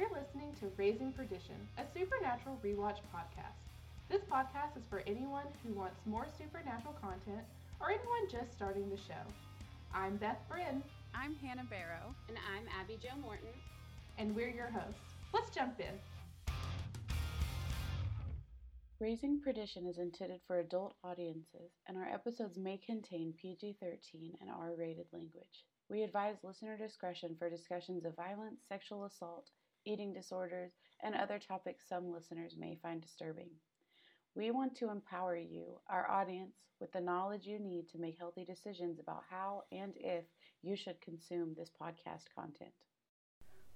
You're listening to Raising Perdition, a supernatural rewatch podcast. This podcast is for anyone who wants more supernatural content or anyone just starting the show. I'm Beth Bryn, I'm Hannah Barrow. And I'm Abby Jo Morton. and we're your hosts. Let's jump in. Raising Perdition is intended for adult audiences, and our episodes may contain PG 13 and R rated language. We advise listener discretion for discussions of violence, sexual assault, eating disorders, and other topics some listeners may find disturbing. We want to empower you, our audience, with the knowledge you need to make healthy decisions about how and if you should consume this podcast content.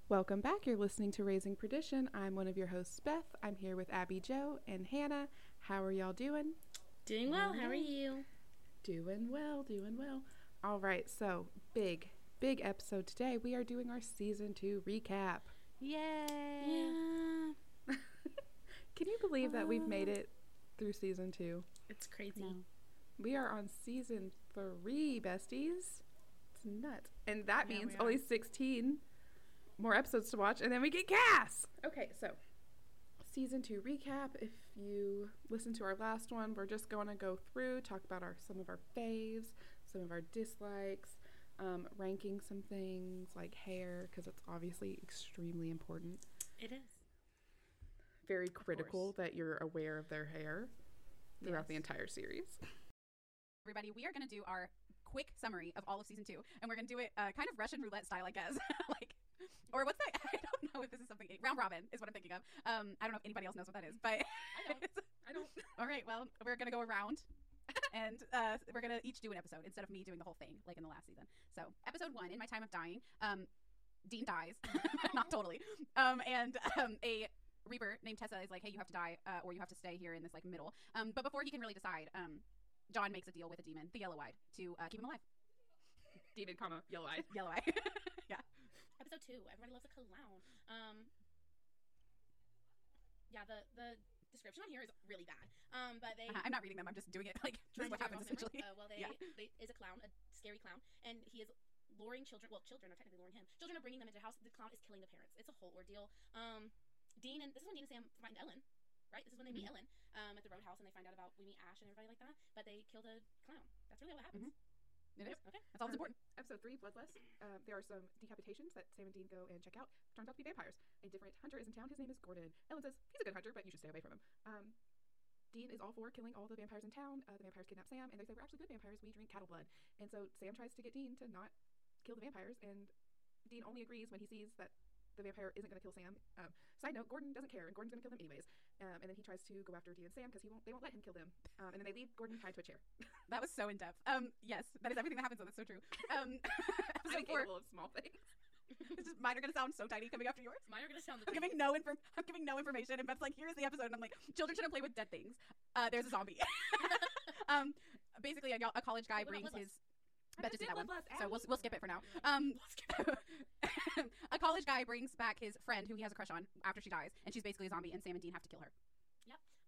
Welcome back. You're listening to Raising Perdition. I'm one of your hosts, Beth. I'm here with Abby Jo and Hannah. How are y'all doing? Doing well. How are you? Doing well, doing well. All right, so big, big episode today. We are doing our season two recap. Yay! Yeah. Can you believe that we've made it through season two? It's crazy. No. We are on season three, besties. It's nuts. And that Yeah, means only 16 more episodes to watch, and then we get Cas! Okay, so season two recap. If you listened to our last one, we're just going to go through, talk about our some of our faves, some of our dislikes, um, ranking some things like hair, because it's obviously extremely important. It is. Very critical that you're aware of their hair throughout Yes. the entire series. Everybody, we are going to do our quick summary of all of season two, and we're going to do it uh, kind of Russian roulette style, I guess. like, or what's that? I don't know if this is something. Round robin is what I'm thinking of. Um, I don't know if anybody else knows what that is, but I don't. I don't. all right. Well, we're going to go around. And uh, we're gonna each do an episode instead of me doing the whole thing like in the last season. So, episode one, in my time of dying, um, Dean dies, not totally, um, and um, a Reaper named Tessa is like, "Hey, you have to die, uh, or you have to stay here in this like middle." Um, but before he can really decide, um, John makes a deal with a demon, the Yellow Eyed, to uh, keep him alive. Demon, comma, yellow eyed. Yellow Eye, yeah. Episode two. Everybody loves a clown. Um. Yeah. The the description on here is really bad. Um. But they. I'm not reading them. I'm just doing it like this is what happens essentially. Uh, well, they, yeah. they is a clown, a scary clown, and he is luring children. Well, children are technically luring him. Children are bringing them into the house. The clown is killing the parents. It's a whole ordeal. Um, Dean and this is when Dean and Sam find Ellen. Right, this is when they meet Ellen um, at the roadhouse, and they find out about we meet Ash and everybody like that. But they killed a clown. That's really what happens. It is. Okay. That's all that's important. Episode three, Bloodlust. Uh, there are some decapitations that Sam and Dean go and check out. Turns out to be vampires. A different hunter is in town. His name is Gordon. Ellen says he's a good hunter, but you should stay away from him. Um, Dean is all for killing all the vampires in town. Uh, the vampires kidnap Sam, and they say we're actually good vampires. We drink cattle blood. And so Sam tries to get Dean to not kill the vampires, and Dean only agrees when he sees that the vampire isn't going to kill Sam. Um, side note: Gordon doesn't care, and Gordon's going to kill them anyways. Um, and then he tries to go after Dean and Sam because he won't. They won't let him kill them. Um, and then they leave Gordon tied to a chair. That was so in depth. Um, yes, that is everything that happens. So that's so true. Um, I'm episode four. incapable of small things. It's just, mine are gonna sound so tiny coming after yours. Mine are gonna sound the I'm giving no inform. I'm giving no information, and Beth's like, "Here's the episode." And I'm like, "Children shouldn't play with dead things." Uh, there's a zombie. um, basically, a, a college guy Wait, what about brings his. Beth just did that one, bloodlust. so we'll we'll skip it for now. Um, a college guy brings back his friend who he has a crush on after she dies, and she's basically a zombie, and Sam and Dean have to kill her.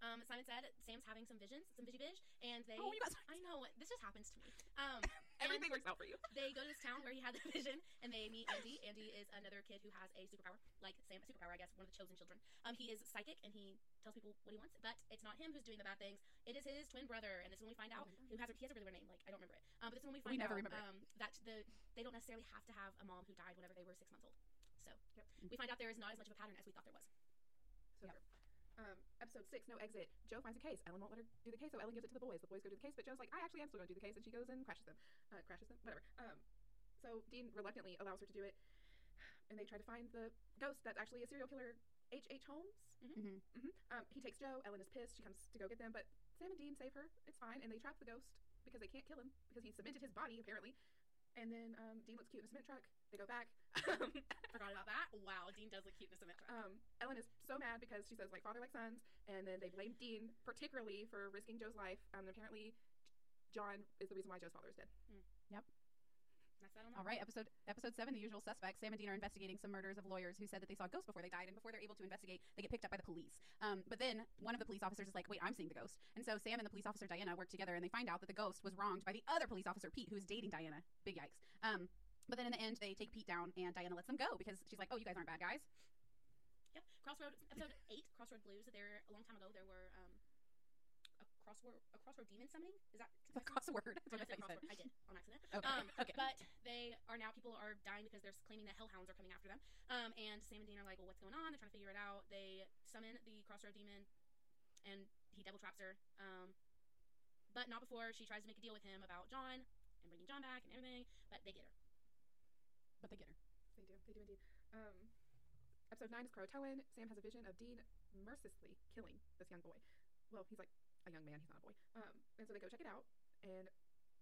Yep. Um, Simon said Sam's having some visions, some vishy vish, and they. Oh, you got- I know this just happens to me. Um, Everything works out for you. They go to this town where he had the vision, and they meet Andy. Andy is another kid who has a superpower, like Sam, a superpower, I guess, one of the chosen children. Um, he is psychic, and he tells people what he wants, but it's not him who's doing the bad things. It is his twin brother, and this is when we find out who has a, he has a really weird name, like I don't remember it. Um, but this is when we find we never out remember um, that the they don't necessarily have to have a mom who died whenever they were six months old. So Yep. we find out there is not as much of a pattern as we thought there was. So true. Um, episode six, no exit. Jo finds a case. Ellen won't let her do the case, so Ellen gives it to the boys. The boys go do the case, but Jo's like, I actually am still going to do the case, and she goes and crashes them. Uh, crashes them, whatever. Um, so Dean reluctantly allows her to do it, and they try to find the ghost that's actually a serial killer, H. H. Holmes. Mhm. hmm Um, he takes Jo. Ellen is pissed. She comes to go get them, but Sam and Dean save her. It's fine, and they trap the ghost because they can't kill him because he cemented his body apparently. And then um, Dean looks cute in a cement truck. They go back. Forgot about that. Wow, Dean does look cute in the cement truck. um, Ellen is so mad because she says like father like sons, and then they blame Dean particularly for risking Jo's life. Um, and apparently, John is the reason why Jo's father is dead. Yep. That's that on that. All right, episode episode seven, the usual suspects. Sam and Dean are investigating some murders of lawyers who said that they saw ghosts before they died, and before they're able to investigate, they get picked up by the police. Um, but then one of the police officers is like, "Wait, I'm seeing the ghost," and so Sam and the police officer Diana work together, and they find out that the ghost was wronged by the other police officer Pete, who's dating Diana. Big yikes. Um, but then in the end, they take Pete down, and Diana lets them go because she's like, "Oh, you guys aren't bad guys." Yep. Crossroad episode eight, Crossroad Blues. There a long time ago there were um a crossword a crossroad demon summoning. Is that Across the word. That's I, what I said you said. crossword. I did on accident. Okay. Um, okay. But they are now people are dying because they're claiming that hellhounds are coming after them. Um, and Sam and Dean are like, well, what's going on? They're trying to figure it out. They summon the crossroad demon, and he double traps her. Um, but not before she tries to make a deal with him about John and bringing John back and everything. But they get her. But they get her. They do. They do indeed. Um, episode nine is Croatoan. Sam has a vision of Dean mercilessly killing this young boy. Well, he's like a young man. He's not a boy. Um, and so they go check it out, and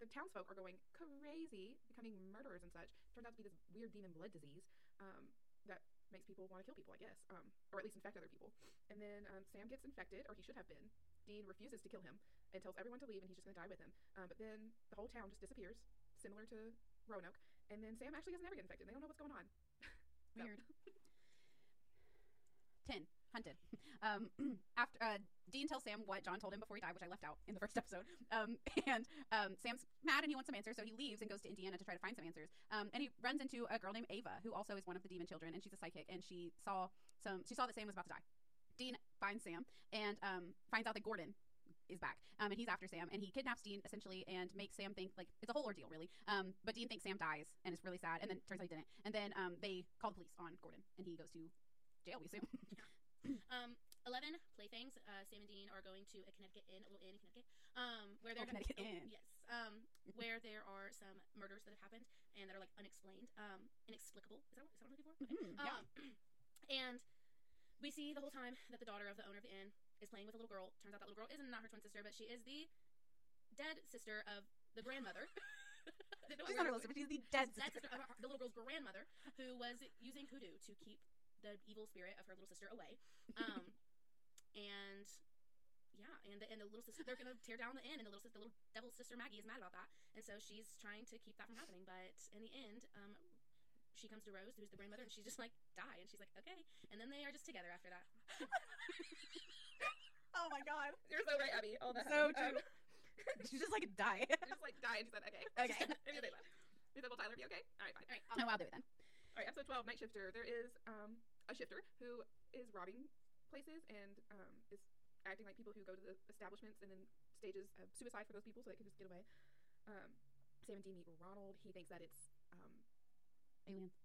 the townsfolk are going crazy, becoming murderers and such. Turns out to be this weird demon blood disease um, that makes people want to kill people, I guess, um, or at least infect other people. And then um, Sam gets infected, or he should have been. Dean refuses to kill him and tells everyone to leave, and he's just going to die with him. Um, but then the whole town just disappears, similar to Roanoke. And then Sam actually doesn't ever get infected. They don't know what's going on. Weird. Ten. Hunted. Um, after uh, Dean tells Sam what John told him before he died, which I left out in the first episode. Um, and um, Sam's mad and he wants some answers, so he leaves and goes to Indiana to try to find some answers. Um, and he runs into a girl named Ava, who also is one of the demon children, and she's a psychic. And she saw some. She saw that Sam was about to die. Dean finds Sam and um, finds out that Gordon is back, um, and he's after Sam, and he kidnaps Dean essentially and makes Sam think like it's a whole ordeal, really. Um, but Dean thinks Sam dies, and it's really sad, and then turns out he didn't. And then um, they call the police on Gordon, and he goes to jail, we assume. Um, Eleven playthings. Uh, Sam and Dean are going to a Connecticut inn, a little inn in Connecticut, um, where Oh, they're Connecticut oh, Inn. Yes, um, where there are some murders that have happened and that are like unexplained, um, inexplicable. Is that what, is that what I'm looking for? Okay. Mhm, yeah. Um, and we see the whole time that the daughter of the owner of the inn is playing with a little girl. Turns out that little girl is not her twin sister, but she is the dead sister of the grandmother. The- She's not her little sister, she's the dead dead sister. sister of her- the little girl's grandmother, who was using hoodoo to keep the evil spirit of her little sister away. Um, and yeah, and the, and the little sister they're gonna tear down the inn, and the little sister, the little devil sister Maggie is mad about that, and so she's trying to keep that from happening. But in the end, um, she comes to Rose, who's the grandmother, and she's just like die, and she's like okay, and then they are just together after that. Oh my god, You're so right, Abby. All that. so happened. true. She's just like die. Um, just like died. and She said, "Okay." Okay. and they left. She said, "Well, Tyler, be okay." All right, fine. All right, oh, I'll do it then. All right, episode 12, Night Shifter. There is um, a shifter who is robbing places and um, is acting like people who go to the establishments and then stages of suicide for those people so they can just get away. Um, Sam and Dean meet Ronald. He thinks that it's um, Aliens.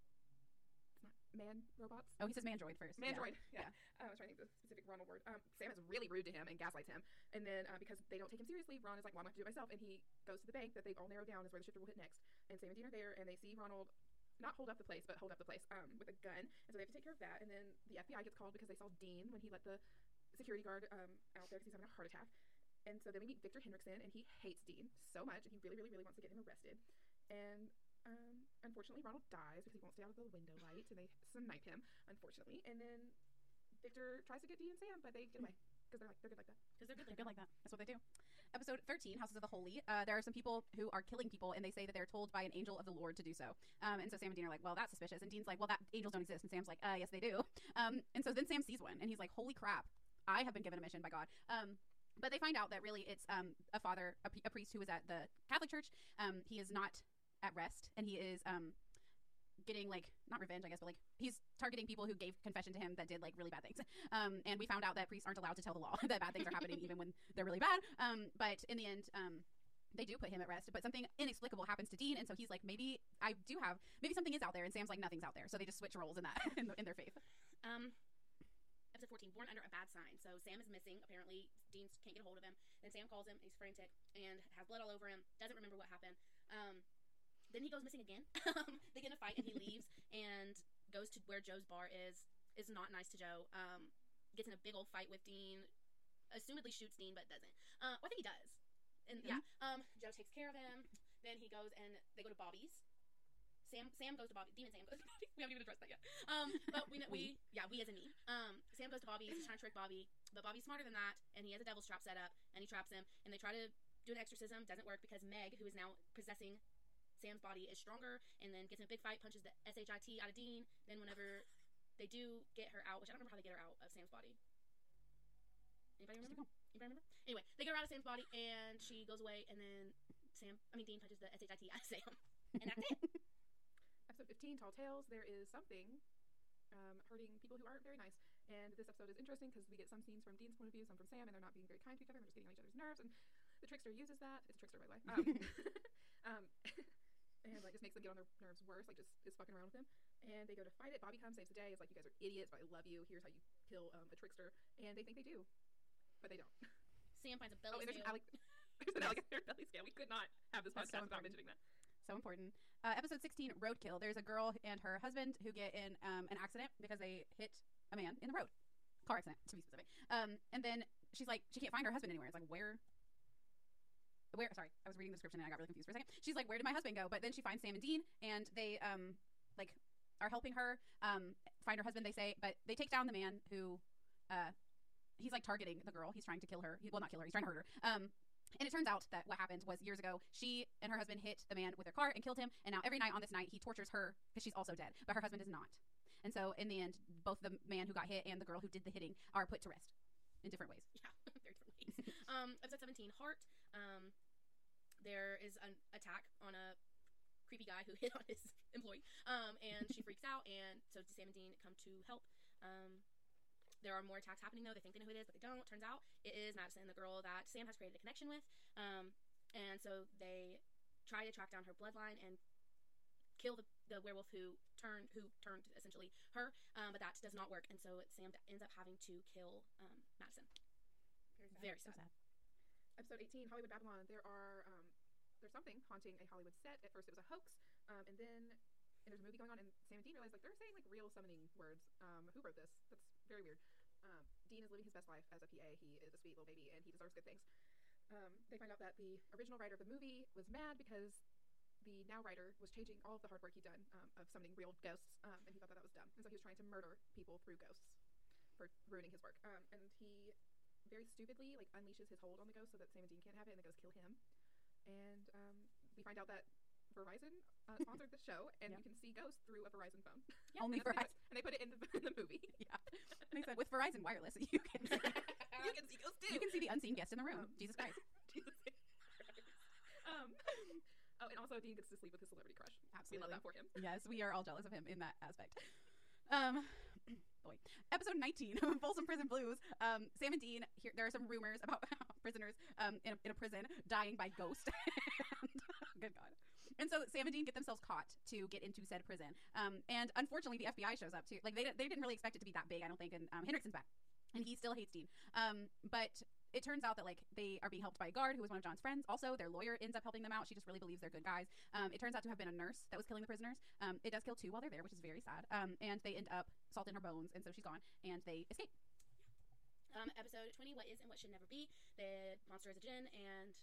Man robots. Oh, he says mandroid first. Mandroid. Yeah. Yeah. Uh, I was trying to think of the specific Ronald word. Um, Sam is really rude to him and gaslights him. And then uh, because they don't take him seriously, Ron is like, well, I'm going to do it myself. And he goes to the bank that they've all narrowed down is where the shifter will hit next. And Sam and Dean are there and they see Ronald not hold up the place, but hold up the place um, with a gun. And so they have to take care of that. And then the FBI gets called because they saw Dean when he let the security guard um, out there because he's having a heart attack. And so then we meet Victor Hendrickson, and he hates Dean so much, and he really, really, really wants to get him arrested. And um, unfortunately, Ronald dies because he won't stay out of the window light, and they snipe him, unfortunately. And then Victor tries to get Dean and Sam, but they get away because they're like they're good like that. because they're good. They're good like that. That's what they do. Episode 13, Houses of the Holy. Uh, there are some people who are killing people, and they say that they're told by an angel of the Lord to do so. Um, and so Sam and Dean are like, well, that's suspicious. And Dean's like, well, that angels don't exist. And Sam's like, uh, yes, they do. Um, and so then Sam sees one, and he's like, holy crap, I have been given a mission by God. Um, but they find out that really it's um, a father, a, p- a priest who was at the Catholic Church. Um, he is not at rest, and he is um, getting like not revenge, I guess, but like he's targeting people who gave confession to him that did like really bad things. Um, and we found out that priests aren't allowed to tell the law that bad things are happening even when they're really bad. Um, but in the end, um, they do put him at rest. But something inexplicable happens to Dean, and so he's like, maybe I do have, maybe something is out there. And Sam's like, nothing's out there. So they just switch roles in that in, the, in their faith. Um, episode 14, born under a bad sign. So Sam is missing. Apparently, Dean can't get a hold of him. Then Sam calls him. He's frantic and has blood all over him. Doesn't remember what happened. Um, then he goes missing again. they get in a fight and he leaves and goes to where Jo's bar is. Is not nice to Jo. Um, gets in a big old fight with Dean. Assumedly shoots Dean, but doesn't. Uh, well, I think he does. And yeah, um, Jo takes care of him. Then he goes and they go to Bobby's. Sam Sam goes to Bobby. Demon Sam goes to Bobby. We haven't even addressed that yet. Um, but we, we yeah we as in me. Um, Sam goes to Bobby. He's trying to trick Bobby, but Bobby's smarter than that, and he has a devil's trap set up, and he traps him. And they try to do an exorcism, doesn't work because Meg, who is now possessing Sam's body, is stronger, and then gets in a big fight, punches the shit out of Dean. Then whenever they do get her out, which I don't remember how they get her out of Sam's body. Anybody remember? Anybody remember? Anyway, they get her out of Sam's body, and she goes away, and then Sam, I mean Dean punches the shit out of Sam, and that's it. Episode 15, Tall Tales. There is something um, hurting people who aren't very nice, And this episode is interesting because we get some scenes from Dean's point of view, some from Sam, and they're not being very kind to each other. They're just getting on each other's nerves. And the trickster uses that. It's a trickster, by the way. Um, um, and like just makes them get on their nerves worse. Like just is fucking around with him. And they go to fight it. Bobby comes, saves the day. Is like, you guys are idiots, but I love you. Here's how you kill um, a trickster. And they think they do, but they don't. Sam finds a Oh, belly and there's an, scale. there's an alligator belly scale. We could not have this That's so without important. mentioning that. so important. Uh, episode 16, Roadkill. There's a girl and her husband who get in um, an accident because they hit a man in the road. Car accident, to be specific. Um, and then she's like, she can't find her husband anywhere. It's like, where? Where? Sorry, I was reading the description and I got really confused for a second. She's like, where did my husband go? But then she finds Sam and Dean, and they um, like are helping her um, find her husband. They say, but they take down the man who, uh, he's like targeting the girl. He's trying to kill her. He, well, not kill her. He's trying to hurt her. Um, and it turns out that what happened was years ago, she and her husband hit the man with their car and killed him. And now every night on this night, he tortures her because she's also dead, but her husband is not. And so in the end, both the man who got hit and the girl who did the hitting are put to rest in different ways. Yeah, very different ways. um, episode 17, Heart. Um, there is an attack on a creepy guy who hit on his employee. Um, and she freaks out, and so Sam and Dean come to help. Um, there are more attacks happening though. They think they know who it is, but they don't. Turns out it is Madison, the girl that Sam has created a connection with. Um, and so they try to track down her bloodline and kill the, the werewolf who turned who turned essentially her. Um, but that does not work, and so Sam ends up having to kill um, Madison. Very So sad. sad. Episode 18, Hollywood Babylon. There are um, there's something haunting a Hollywood set. At first, it was a hoax, um, and then and there's a movie going on, and Sam and Dean realize like they're saying like real summoning words. Um, who wrote this? That's very weird. Um, Dean is living his best life as a PA. He is a sweet little baby, and he deserves good things. Um, they find out that the original writer of the movie was mad because the now writer was changing all of the hard work he'd done um, of summoning real ghosts, um, and he thought that that was dumb, and so he was trying to murder people through ghosts for ruining his work. Um, and he very stupidly like unleashes his hold on the ghost so that Sam and Dean can't have it, and the ghosts kill him. And um, we find out that Verizon uh, sponsored the show, and Yep. you can see ghosts through a Verizon phone. Only and, that's Verizon. and they put it in the, in the movie. Yeah. And they said with Verizon Wireless, you can see, you can see ghosts too. you can see the unseen guest in the room. Um, Jesus Christ. Jesus Christ. um, oh, and also Dean gets to sleep with his celebrity crush. Absolutely, We love that for him. Yes, we are all jealous of him in that aspect. Um, boy, episode 19, of Folsom Prison Blues. Um, Sam and Dean. Here, there are some rumors about prisoners um, in, a, in a prison dying by ghost. and, good God. And so Sam and Dean get themselves caught to get into said prison. Um, and unfortunately, the FBI shows up too. Like they, they didn't really expect it to be that big, I don't think. And um, Hendrickson's back, and he still hates Dean. Um, but it turns out that like they are being helped by a guard who was one of John's friends. Also, their lawyer ends up helping them out. She just really believes they're good guys. Um, it turns out to have been a nurse that was killing the prisoners. Um, it does kill two while they're there, which is very sad. Um, and they end up salt in her bones, and so she's gone, and they escape. Um, episode 20, What Is and What Should Never Be. The monster is a djinn, and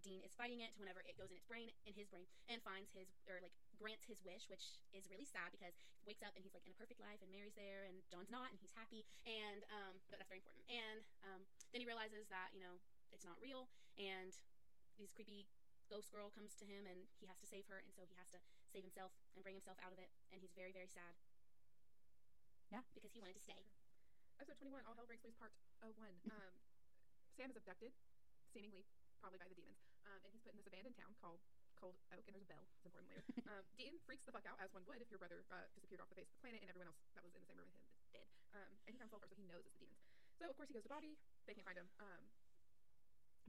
Dean is fighting it whenever it goes in its brain, in his brain, and finds his, or like grants his wish, which is really sad because he wakes up and he's like in a perfect life, and Mary's there, and John's not, and he's happy, and um, but that's very important. And um, then he realizes that, you know, it's not real, and this creepy ghost girl comes to him, and he has to save her, and so he has to save himself and bring himself out of it, and he's very, very sad. Yeah. Because he wanted to stay. Episode 21, All Hell Breaks Loose Part uh, 1. Um, Sam is abducted, seemingly probably by the demons, um, and he's put in this abandoned town called Cold Oak, and there's a bell. It's important later. um, Dean freaks the fuck out, as one would if your brother uh, disappeared off the face of the planet and everyone else that was in the same room with him is dead. Um, and he found sulfur, so he knows it's the demons. So, of course, he goes to Bobby. They can't find him. Um,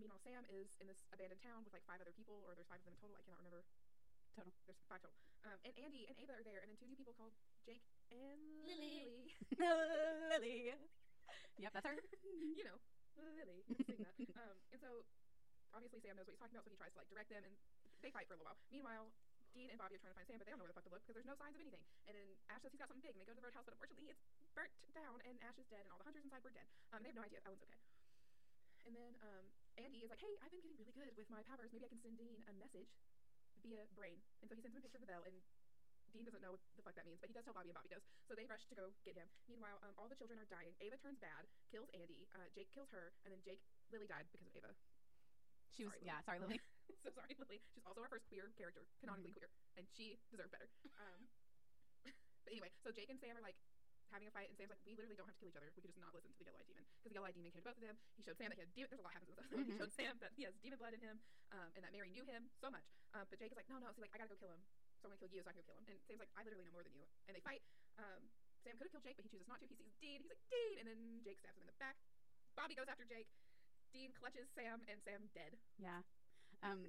meanwhile, Sam is in this abandoned town with like five other people, or there's five of them in total. I cannot remember. Total. There's five total. Um, and Andy and Ava are there, and then two new people called Jake and Lily. Lily. Yep, that's her. you know, Lily. Sing that. um, and so obviously Sam knows what he's talking about, so he tries to like direct them, and they fight for a little while. Meanwhile, Dean and Bobby are trying to find Sam, but they don't know where the fuck to look because there's no signs of anything. And then Ash says he's got something big, and they go to the roadhouse, but unfortunately it's burnt down, and Ash is dead, and all the hunters inside were dead. Um, they have no idea if Ellen's okay. And then um, Andy is like, "Hey, I've been getting really good with my powers. Maybe I can send Dean a message via brain." And so he sends him a picture of the bell, and Dean doesn't know what the fuck that means, but he does tell Bobby, and Bobby does. So they rush to go get him. Meanwhile, um, all the children are dying. Ava turns bad, kills Andy. Uh, Jake kills her, and then Jake Lily died because of Ava. She was Sorry, Lily. yeah. Sorry, Lily. so sorry, Lily. She's also our first queer character, canonically queer, and she deserved better. Um, but anyway, so Jake and Sam are like having a fight, and Sam's like, "We literally don't have to kill each other. We could just not listen to the yellow-eyed demon because the yellow-eyed demon came to both of them. He showed Sam that he had demon. There's a lot happens in this episode. He Mhm. showed Sam that he has demon blood in him, um, and that Mary knew him so much. Um, but Jake is like, "No, no. See, like, I gotta go kill him. So I'm gonna kill you. So I can go kill him." And Sam's like, "I literally know more than you." And they fight. Um, Sam could have killed Jake, but he chooses not to. He sees Dean. He's like, Dean! And then Jake stabs him in the back. Bobby goes after Jake. Dean clutches Sam, and Sam dead. Yeah. Um,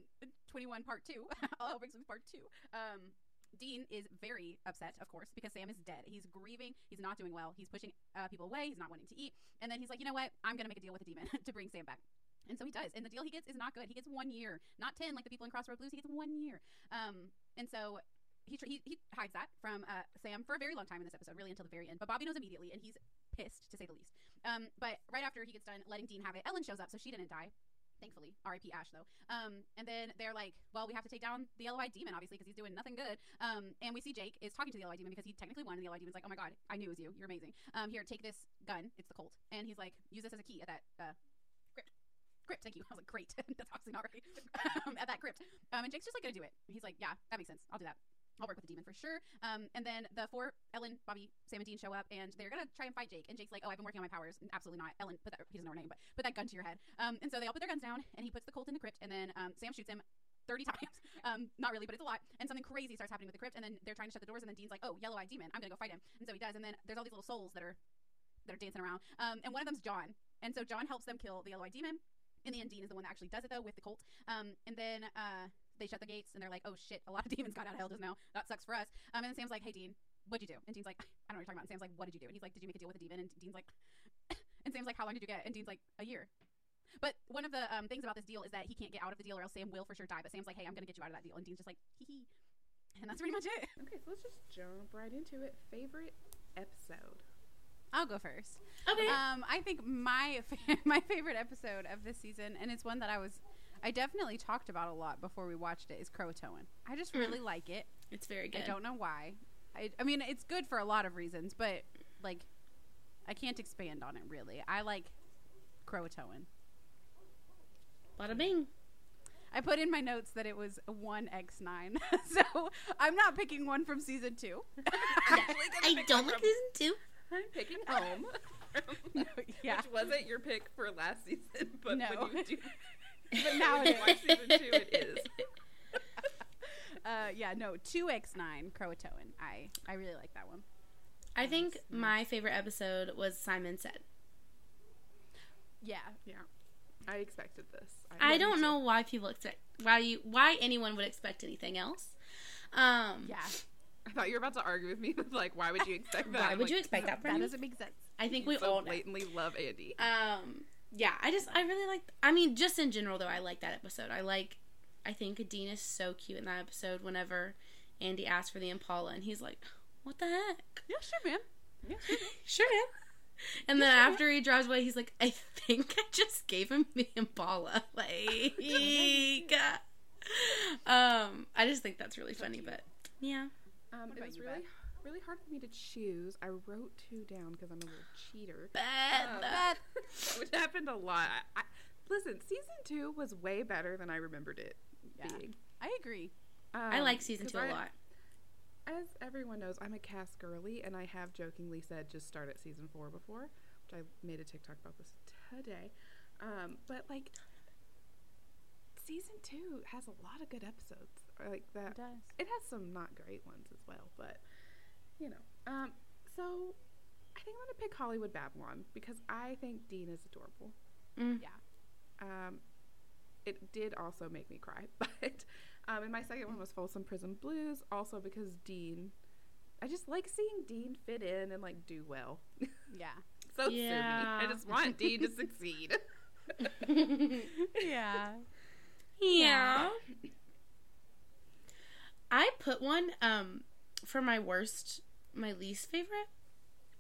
21 part two. All hell breaks loose part two. Um, Dean is very upset, of course, because Sam is dead. He's grieving. He's not doing well. He's pushing uh, people away. He's not wanting to eat. And then he's like, you know what? I'm going to make a deal with the demon to bring Sam back. And so he does. And the deal he gets is not good. He gets one year, not 10 like the people in Crossroad Blues. He gets one year. Um, and so he, he, he hides that from uh, Sam for a very long time in this episode, really until the very end. But Bobby knows immediately, and he's pissed, to say the least. Um, but right after he gets done letting Dean have it, Ellen shows up, so she didn't die. Thankfully, R.I.P. Ash though. Um, and then they're like, "Well, we have to take down the yellow eyed demon, obviously, because he's doing nothing good." Um, and we see Jake is talking to the yellow eyed demon because he technically won, and the yellow demon's like, "Oh my god, I knew it was you. You're amazing. Um, here, take this gun. It's the Colt." And he's like, "Use this as a key at that uh, crypt." Crypt, thank you. I was like, "Great, that's obviously not right." um, at that crypt, um, and Jake's just like gonna do it. He's like, "Yeah, that makes sense. I'll do that." I'll work with the demon for sure. Um, and then the four Ellen, Bobby, Sam, and Dean show up, and they're gonna try and fight Jake. And Jake's like, "Oh, I've been working on my powers." Absolutely not. Ellen, put that. He doesn't know her name, but put that gun to your head. Um, and so they all put their guns down, and he puts the Colt in the crypt, and then um, Sam shoots him. 30 times. Um, not really, but it's a lot. And something crazy starts happening with the crypt, and then they're trying to shut the doors, and then Dean's like, oh, yellow eyed demon, I'm gonna go fight him. And so he does, and then there's all these little souls that are that are dancing around. Um, and one of them's John. And so John helps them kill the yellow eyed demon. In the end, Dean is the one that actually does it though with the Colt. Um, and then uh, they shut the gates and they're like, oh shit, a lot of demons got out of hell just now. That sucks for us. Um, and then Sam's like, hey Dean, what'd you do? And Dean's like, I don't know what you're talking about. And Sam's like, what did you do? And he's like, did you make a deal with a demon? And Dean's like, and Sam's like, how long did you get? And Dean's like, a year. But one of the um, things about this deal is that he can't get out of the deal or else Sam will for sure die. But Sam's like, hey, I'm gonna get you out of that deal. And Dean's just like, hee hee. And that's pretty much it. Okay, so let's just jump right into it. Favorite episode? I'll go first. Okay. Um, I think my my favorite episode of this season, and it's one that I was, I definitely talked about a lot before we watched it, is Croatoan. I just really mm-hmm. like it. it's very good. I don't know why. I, I mean, it's good for a lot of reasons, but like, I can't expand on it really. I like Croatoan. Bada bing. I put in my notes that it was one X nine, so I'm not picking one from season two. I don't like season two. I'm picking oh. home. No, yeah. Which wasn't your pick for last season, but No. when you do But now when it you watch season two, it is. Uh, yeah, no, two X nine Croatoan. I I really like that one. I think my favorite episode was Simon Said. Yeah, Yeah, I expected this. I me don't too. know why people expect why you why anyone would expect anything else. Um, yeah, I thought you were about to argue with me. Like, why would you expect that? why I'm would like, you expect that from that me? doesn't make sense. I think you we so all know. blatantly love Andy. Um, yeah, I just I really like. I mean, just in general though, I like that episode. I like. I think Dean is so cute in that episode. Whenever Andy asks for the Impala, and he's like, "What the heck?" Yeah, sure, man. Yeah, sure. man. Sure, man. And then after he drives away, he's like, "I think I just gave him the Impala." Like, um, I just think that's really funny. But yeah, Um, What it about was you, really, really hard for me to choose. I wrote two down because I'm a little cheater. bad. Um, bad. which happened a lot. I, I, listen, season two was way better than I remembered it Yeah. being. I agree. I Um, like season two a I- lot. As everyone knows, I'm a Cas girly, and I have jokingly said just start at season four before, which I made a TikTok about this today. Um, but like, season two has a lot of good episodes. Like that, does. it has some not great ones as well, but you know. Um, so I think I'm gonna pick Hollywood Babylon because I think Dean is adorable. Mm. Yeah. Um, it did also make me cry, but um, and my second one was Folsom Prison Blues, also because Dean. I just like seeing Dean fit in and like do well. Yeah. so sue me. Yeah. I just want Dean to succeed. Yeah. Yeah. I put one um for my worst, my least favorite.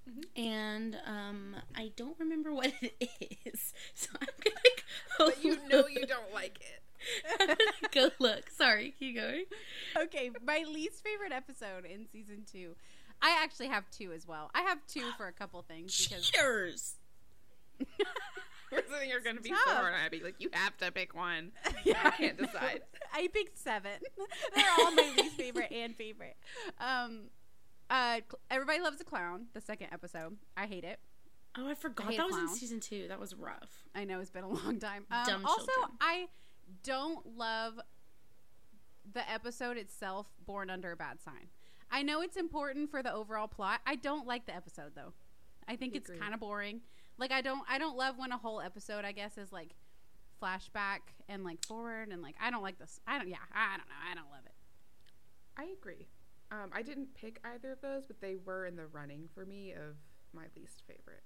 Mhm. And um I don't remember what it is. So I'm gonna go but you know you don't like it. I'm go look. Sorry, keep going. Okay, my least favorite episode in season two. I actually have two as well. I have two for a couple things because Cheers. We're sitting here gonna be Tough. so hard on Abby. Like you have to pick one. yeah, I can't decide. I picked seven. They're all my least favorite and favorite. Um, uh, everybody loves a clown. The second episode, I hate it. Oh, I forgot hate that was in season two. That was rough. I know it's been a long time. Um, also, children. I don't love the episode itself, "Born Under a Bad Sign." I know it's important for the overall plot. I don't like the episode though. I think it's kind of boring. Like I don't I don't love when a whole episode I guess is like flashback and like forward and like I don't like this. I don't yeah, I don't know. I don't love it. I agree. Um, I didn't pick either of those, but they were in the running for me of my least favorite.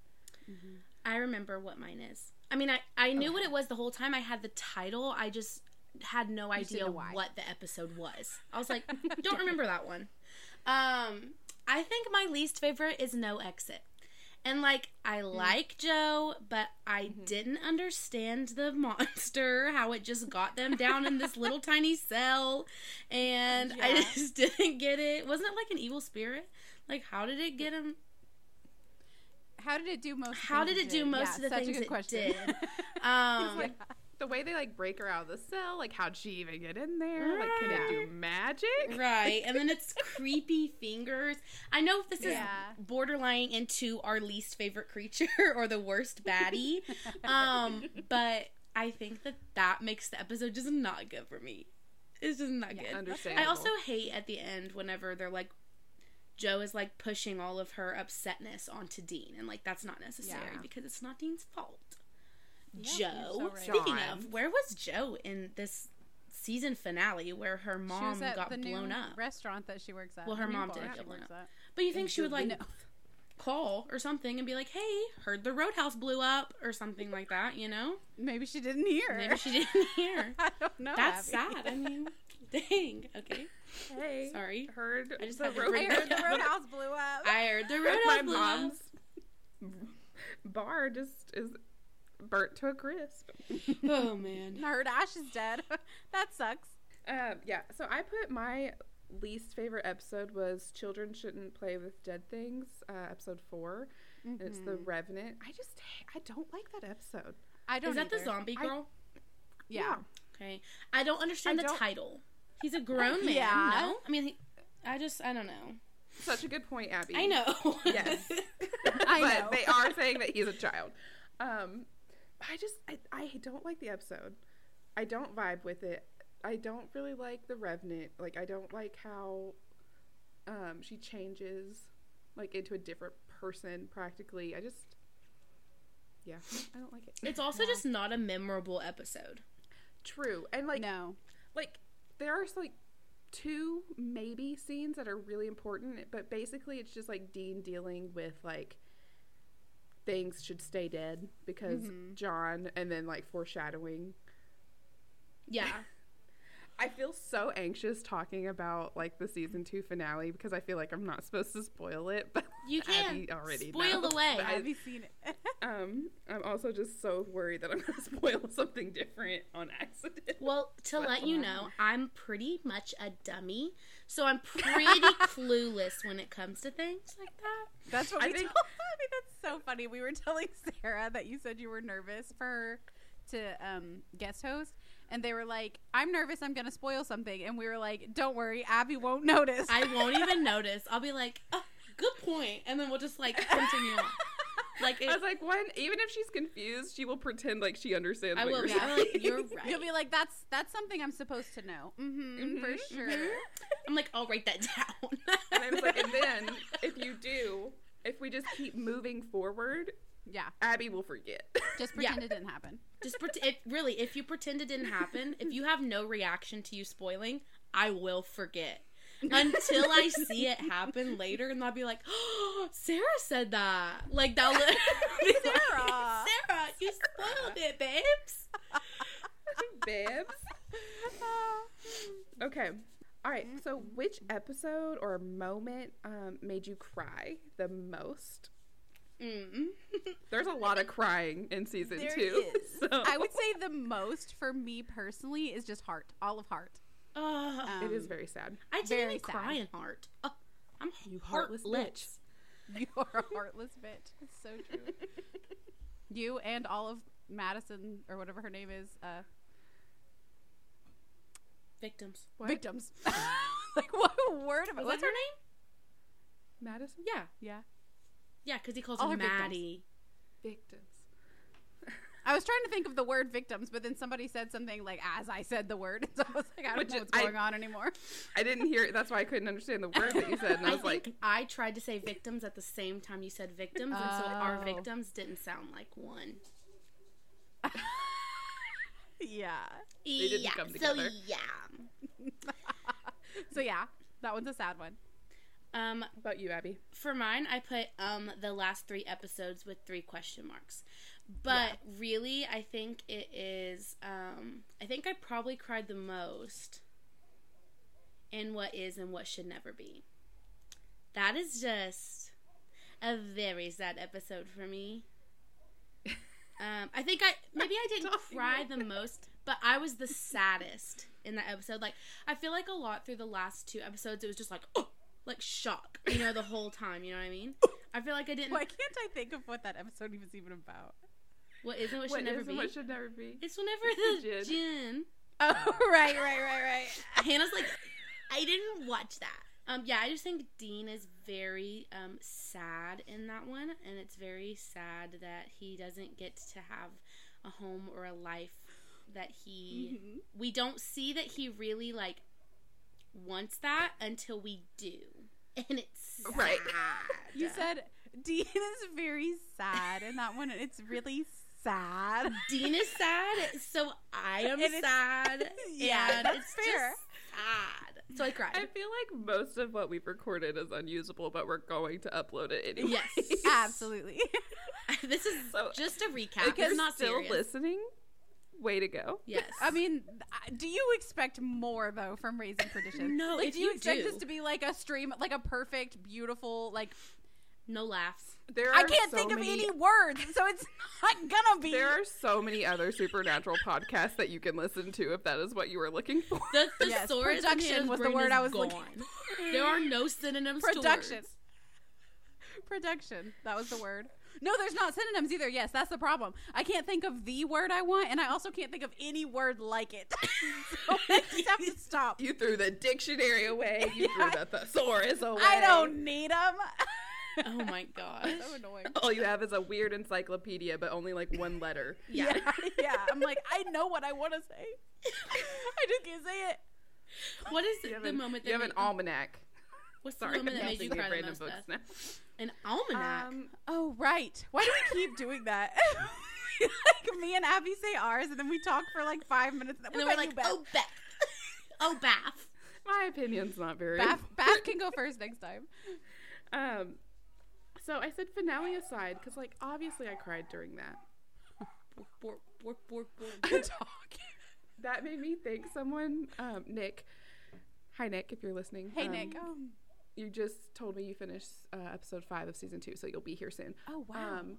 I remember what mine is. I mean, I, I knew what it was the whole time. I had the title. I just had no You just didn't idea why. what the episode was. I was like, don't remember that one. Um, I think my least favorite is No Exit. And like, I like Jo, but I Mhm. didn't understand the monster, how it just got them down in this little tiny cell. And I just didn't get it. Wasn't it like an evil spirit? Like, how did it get him? How did it do most? of the How things did it do most Yeah, of the things it question. did? Um, like the way they like break her out of the cell, like how'd she even get in there? Like, can it do magic? right, and then it's creepy fingers. I know this is Yeah. borderline into our least favorite creature or the worst baddie, um, but I think that that makes the episode just not good for me. It's just not Yeah. good. I also hate at the end whenever they're like. Jo is like pushing all of her upsetness onto Dean, and like that's not necessary Yeah. because it's not Dean's fault. Yeah, you're Jo. so right. Speaking John. of, where was Jo in this season finale where her she mom was at got the blown new up? restaurant that she works at. Well, her mom did she get blown works at. But you think she would like No. call or something and be like, "Hey, heard the roadhouse blew up" or something like that, you know? Maybe she didn't hear. Maybe she didn't hear. I don't know. That's Abby. sad. I mean, dang. Okay, hey, sorry. heard I just the road- I heard the roadhouse blew up. I heard the my roadhouse blew up. mom's bar just is burnt to a crisp. Oh man. I heard Ash is dead. that sucks. Um, yeah, so I put my least favorite episode was "Children Shouldn't Play with Dead Things," uh, episode four. And it's the Mhm. Revenant. I just I don't like that episode. I don't. Is that the either. zombie I- girl? Yeah. Okay. I don't understand I the don't- title. He's a grown man. Yeah. No, I mean, he, I just I don't know. such a good point, Abby. I know. Yes. I but know. they are saying that he's a child. Um, I just I, I don't like the episode. I don't vibe with it. I don't really like the Revenant. Like I don't like how um she changes like into a different person practically. I just yeah, I don't like it. It's also Yeah. just not a memorable episode. True. And like no. like there are like two maybe scenes that are really important, but basically it's just like Dean dealing with like things should stay dead because Mhm. John and then like foreshadowing. Yeah. I feel so anxious talking about like the season 2 finale because I feel like I'm not supposed to spoil it, but You can Abby already spoil knows. away. I- Have you seen it? um I'm also just so worried that I'm going to spoil something different on accident. Well, to But- let you know, I'm pretty much a dummy, so I'm pretty clueless when it comes to things like that. That's what I we think- told. I mean, that's so funny. We were telling Sarah that you said you were nervous for her to um, guest host, and they were like, "I'm nervous. I'm gonna spoil something," and we were like, "Don't worry, Abby won't notice." I won't even notice. I'll be like, oh, "Good point," and then we'll just like continue on. Like, it, I was like, when even if she's confused, she will pretend like she understands I what will you're be. I'm saying. like, "You're right." You'll be like, "That's that's something I'm supposed to know." Mm-hmm, for Mhm, sure. Mhm. I'm like, "I'll write that down." and I was like, and then if you do, if we just keep moving forward, Yeah, Abby will forget. just Yeah. pretend it didn't happen. Just pret- if, really, if you pretend it didn't happen, if you have no reaction to you spoiling, I will forget until I see it happen later, and I'll be like, "Oh, Sarah said that." Like that. Will be Sarah. Sarah, you spoiled it, babes. Babes. Okay. All right. So, which episode or moment um, made you cry the most? Mm. There's a lot of crying in season There two. is. So I would say the most for me personally is just Heart, all of Heart. Oh, it is Um, very sad. I didn't very even cry in heart. Oh, I'm You heartless heartless. You are a heartless bitch. It's so true. you and all of Madison or whatever her name is, uh, Victims. What? victims. like what word of it? What's her her name? Madison? Yeah, Yeah. Yeah, because he calls All her her victims. Maddie. Victims. I was trying to think of the word victims, but then somebody said something like as I said the word. So I was like, I don't Which know is- what's I- going on anymore. I didn't hear it. That's why I couldn't understand the word that you said. And I I was like, I tried to say victims at the same time you said victims, and so our Oh. victims didn't sound like one. yeah. They didn't yeah, come So together. yeah. So yeah, that one's a sad one. Um, How about you, Abby? for mine, I put um the last three episodes with three question marks. But really, I think it is. Um, I think I probably cried the most in what is and what should never be. That is just a very sad episode for me. Um, I think I maybe I didn't cry the most, but I was the saddest in that episode. Like I feel like a lot through the last two episodes, it was just like oh, like shock, you know, the whole time. You know what I mean? I feel like I didn't. Why can't I think of what that episode was even about? What isn't what What should never is be? what should never be? It's whenever the djinn. djinn. Oh, right, right, right, right. Hannah's like, I didn't watch that. Um, yeah, I just think Dean is very um sad in that one, and it's very sad that he doesn't get to have a home or a life that he. Mhm. We don't see that he really like wants that until we do, and it's sad. Right. You said Dean is very sad and that one it's really sad. Dean is sad, so I am And sad. Yeah, and that's it's fair. Just sad. So I cried. I feel like most of what we've recorded is unusable, but we're going to upload it anyway. Yes. Absolutely. this is So, just a recap. If you're not still serious. listening, way to go. Yes. I mean, do you expect more though from Raising Perdition? No, like, if do you you expect do- this to be like a stream, like a perfect, beautiful, like no laughs. There I can't so think of any words, so it's not gonna be. There are so many other supernatural podcasts that you can listen to if that is what you were looking for. The Yes, thesaurus in production was the word I was gone. looking For. There are no synonyms production. to words. Production. That was the word. No, there's not synonyms either. Yes, that's the problem. I can't think of the word I want, and I also can't think of any word like it. so I just have to stop. You threw the dictionary away. You Yeah. threw the thesaurus away. I don't need them. Oh my gosh. so annoying. All you have is a weird encyclopedia, but only like one letter. Yeah. yeah, yeah. I'm like, I know what I want to say. I just can't say it. What is You the an, moment that you have an almanac. What's Sorry, the moment that made you thinking cry the random most? books now. An almanac. Um, Oh right. Why do we keep doing that? like me and Abby say ours, and then we talk for like five minutes. and then we're like, oh, Beth. oh, Bath. my opinion's not very. Bath, Bath can go first next time. Um, so I said finale aside because, like, obviously I cried during that. Bork, bork, bork, bork, The bork. dog. That made me think someone, um, Nick. Hi, Nick, if you're listening. Hey um, Nick. Oh, You just told me you finished uh, episode five of season two, so you'll be here soon. oh wow. Um,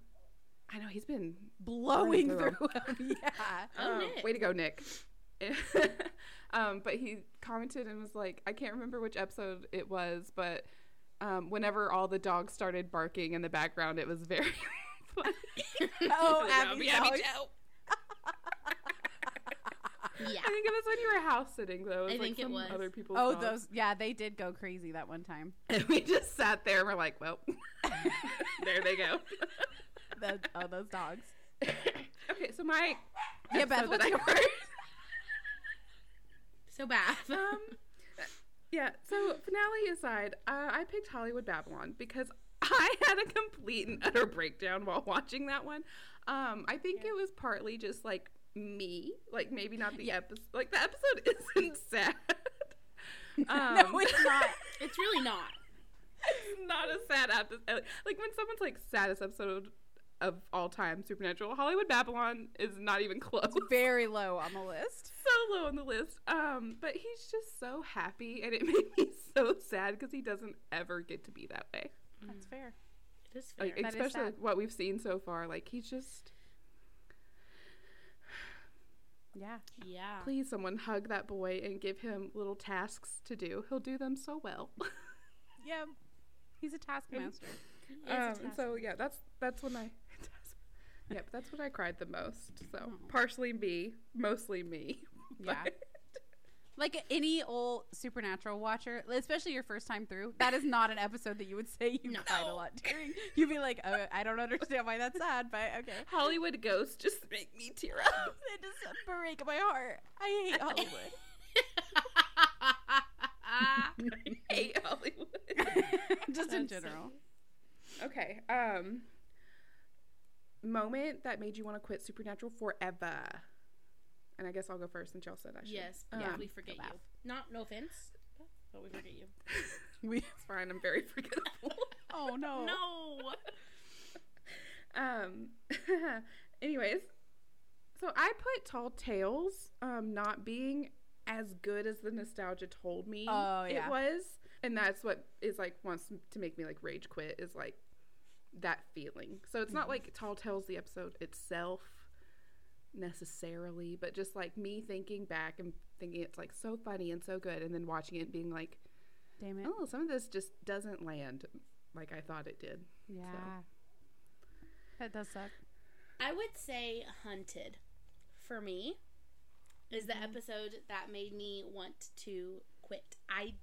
I know he's been Blowing through through him. Yeah. Oh, Um, Nick. Way to go, Nick. um, but he commented and was like, I can't remember which episode it was, but um, whenever all the dogs started barking in the background, it was very funny. Oh, Like, Abby's Abby dogs. Joe. Yeah. I think it was when you were house sitting, though. It was I like think it was. other people's Oh, dogs. those. Yeah, they did go crazy that one time. And we just sat there and we're like, well, there they go. The, oh, those dogs. okay, so my Yeah, Beth, episode what's that I yours? So Bath. um, yeah. So finale aside, uh, I picked Hollywood Babylon because I had a complete and utter breakdown while watching that one. Um, I think it was partly just like me, like maybe not the episode. Like the episode isn't sad. Um, no, it's not. it's really not. it's not a sad episode. Like when someone's like saddest episode of all time, Supernatural, Hollywood Babylon is not even close. Very low on the list. so low on the list. Um, but he's just so happy, and it made me so sad because he doesn't ever get to be that way. That's fair. It is fair. Like especially sad. like, what we've seen so far. Like he's just Yeah. yeah. please someone hug that boy and give him little tasks to do. He'll do them so well. Yeah. He's a taskmaster. It's a um, task. so yeah, that's that's when I. Yep, that's when I cried the most. So partially me, mostly me. Yeah. Like any old supernatural watcher, especially your first time through, that is not an episode that you would say you No. cried a lot during. You'd be like, oh, I don't understand why that's sad, but okay. Hollywood ghosts just make me tear up. It just break my heart. I hate Hollywood. I hate Hollywood. just in general. Okay. Um moment that made you want to quit Supernatural forever. And I guess I'll go first since y'all said I should. yes, Um, yeah, we forget you. back. Not no offense, but we forget you. We, It's fine. I'm very forgettable. oh no. No. um anyways, so I put Tall Tales um not being as good as the nostalgia told me Oh, yeah. it was. And that's what is like wants to make me like rage quit is like that feeling. So it's Mm-hmm. not like Tall Tales the episode itself necessarily, but just like me thinking back and thinking it's like so funny and so good and then watching it and being like, Damn it. oh, some of this just doesn't land like I thought it did. yeah. That does suck. I would say Hunted for me is the mm-hmm. episode that made me want to quit. I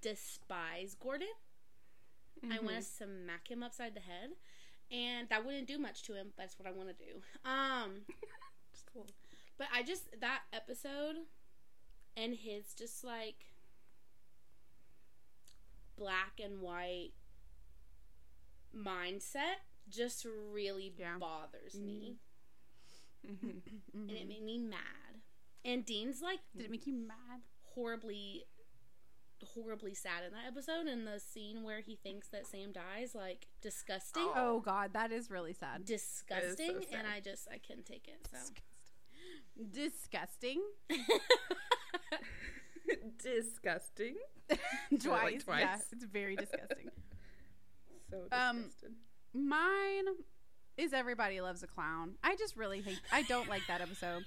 despise Gordon. I want to mm-hmm. smack him upside the head, and that wouldn't do much to him. But that's what I want to do. Um, Just a little- but I just that episode and his just like black and white mindset just really Yeah. bothers me, Mhm. and it made me mad. And Dean's like Did it make you mad? horribly horribly sad in that episode and the scene where he thinks that Sam dies like disgusting Oh god, that is really sad. disgusting sad. and I just I couldn't take it so Disgusting. Disgusting. twice. twice? Yeah, it's very disgusting. So Um. Mine is Everybody Loves a Clown. I just really hate. I don't like that episode.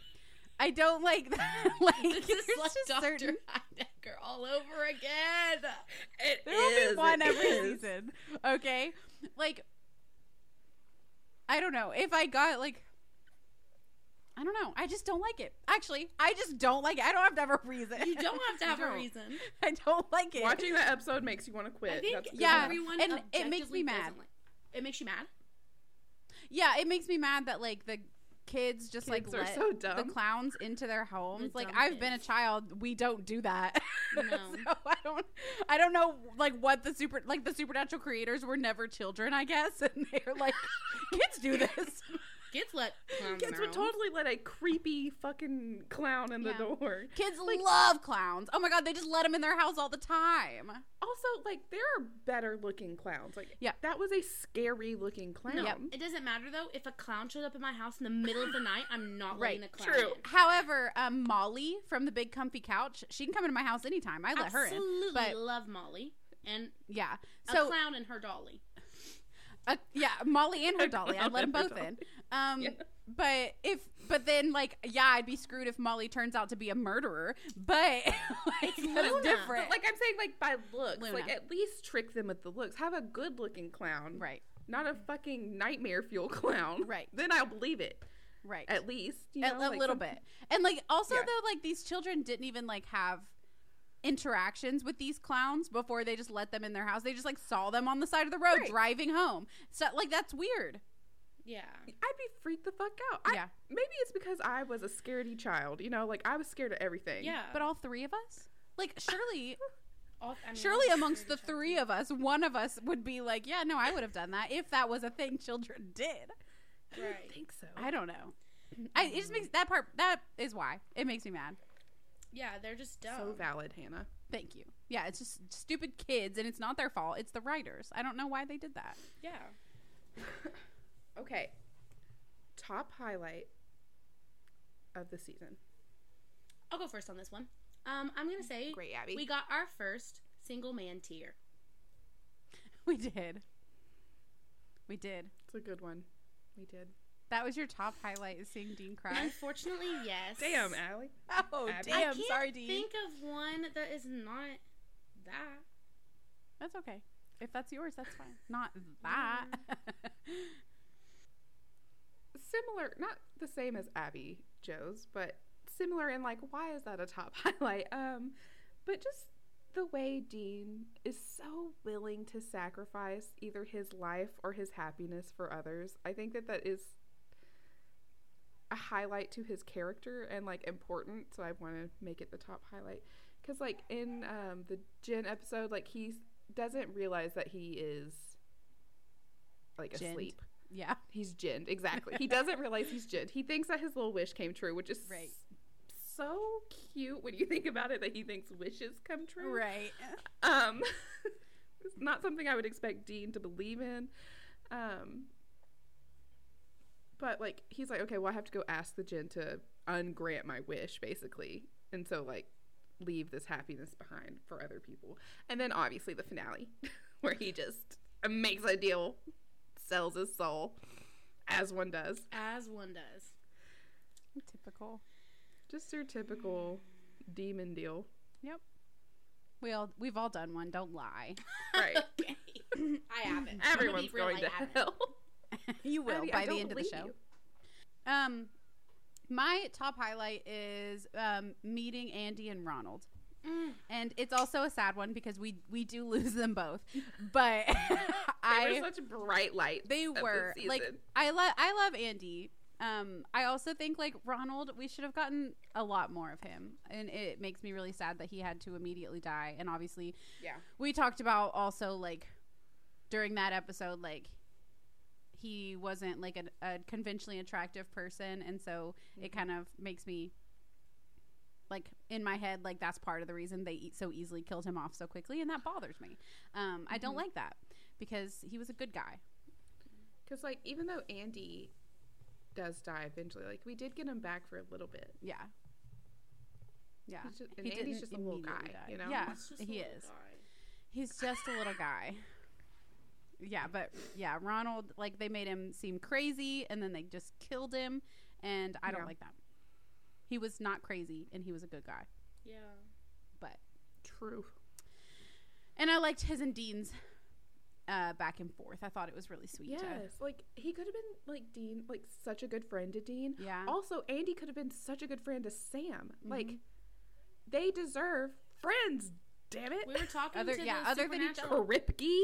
I don't like that. like this is like Dr. certain. Heidecker all over again It There will be one every is. season. Okay, like I don't know if I got like. I don't know. I just don't like it. Actually, I just don't like it. I don't have to have a reason. you don't have to have a reason I don't like it. Watching that episode makes you want to quit. I think That's Yeah, everyone and it makes me mad. like- it makes you mad Yeah, it makes me mad that like the kids just like Kids are let so the clowns into their homes. The like I've been a child, we don't do that. No. so I don't I don't know like what the super like the supernatural creators were never children, I guess, and they're like kids do this. kids let clowns Kids would around. totally let a creepy fucking clown in the door. Kids Like- love clowns. Oh my god, they just let them in their house all the time. Also, like there are better looking clowns. Like Yeah. that was a scary looking clown. no, it doesn't matter though. If a clown showed up in my house in the middle of the night, I'm not Right, letting the clown true. in. However, um, Molly from the Big Comfy Couch, she can come into my house anytime. I let her in. Absolutely but- love Molly and Yeah. a So clown and her dolly. Uh, yeah, Molly and her dolly. I'd let them both dolly. in. Um, Yeah. but if, but then like, yeah, I'd be screwed if Molly turns out to be a murderer. But like, It's that's different. But like I'm saying, like by looks, Luna. like at least trick them with the looks. Have a good looking clown, right, not a fucking nightmare fuel clown. Right. Then I'll believe it. right. At least you a, a like little some- bit. And like, also Yeah. though, like these children didn't even like have interactions with these clowns before they just let them in their house. They just like saw them on the side of the road Right. driving home. So like, that's weird. Yeah. I'd be freaked the fuck out. I, Yeah. Maybe it's because I was a scaredy child. You know, like I was scared of everything. Yeah. But all three of us, like, surely. All- I mean, Surely amongst the scared three of us, one of us would be like, "Yeah, no, I would have done that if that was a thing children did." I Right. don't think so. I don't know. I it just makes that part that is why it makes me mad. Yeah, they're just dumb. so valid, Hannah. Thank you. Yeah, it's just stupid kids, and it's not their fault. It's the writers. I don't know why they did that. Yeah. Okay. Top highlight of the season. I'll go first on this one. Um, I'm gonna say Great, Abby. we got our first single man tier. We did. We did. it's a good one. We did. That was your top highlight is seeing Dean cry. Unfortunately, yes. Damn, Allie. oh Abby. I damn! can't Sorry, Dean. think of one that is not that. That's okay. If that's yours, that's fine. Not that. Similar, not the same as Abby Jo's, but similar in like why is that a top highlight? Um, but just the way Dean is so willing to sacrifice either his life or his happiness for others. I think that that is a highlight to his character and like important. So I want to make it the top highlight because like in um, the djinn episode, like he doesn't realize that he is like Jinned. asleep. Yeah. He's ginned, exactly. he doesn't realize he's ginned. He thinks that his little wish came true, which is Right. so cute when you think about it that he thinks wishes come true. Right. Um, it's not something I would expect Dean to believe in. Um, but like he's like, okay, well, I have to go ask the djinn to ungrant my wish, basically, and so like leave this happiness behind for other people. And then obviously the finale, where he just makes a deal, sells his soul, as one does. As one does. Typical. Just your typical demon deal, Yep. We all we've all done one. Don't lie. right? Okay. I haven't. I'm gonna be Everyone's going I to hell. you will I by the end of the show. you. Um, my top highlight is um meeting Andy and Ronald. Mm. And it's also a sad one because we we do lose them both. But They I were such bright lights. they were like. I love I love Andy. Um, I also think like Ronald, we should have gotten a lot more of him, and it makes me really sad that he had to immediately die. And obviously, Yeah. we talked about also like during that episode, like he wasn't like a, a conventionally attractive person, and so it Mm-hmm. kind of makes me like in my head like that's part of the reason they so easily killed him off so quickly, and that bothers me. Um, I don't Mhm. like that because he was a good guy. Because, like, even though Andy does die eventually, like, we did get him back for a little bit. Yeah. Yeah. He's just, and He Andy's just a little guy, die. you know? Yeah. It's just a he is. guy. He's just a little guy. Yeah, but yeah, Ronald like they made him seem crazy and then they just killed him and I don't Yeah. like that. He was not crazy and he was a good guy. Yeah. But True. and I liked his and Dean's uh back and forth. I thought it was really sweet. to- Yes. Like, he could have been, like, Dean, like, such a good friend to Dean. yeah. Also, Andy could have been such a good friend to Sam. Mm-hmm. Like, they deserve friends, damn it. We were talking Other- to yeah, the other than each supernatural. Kripke.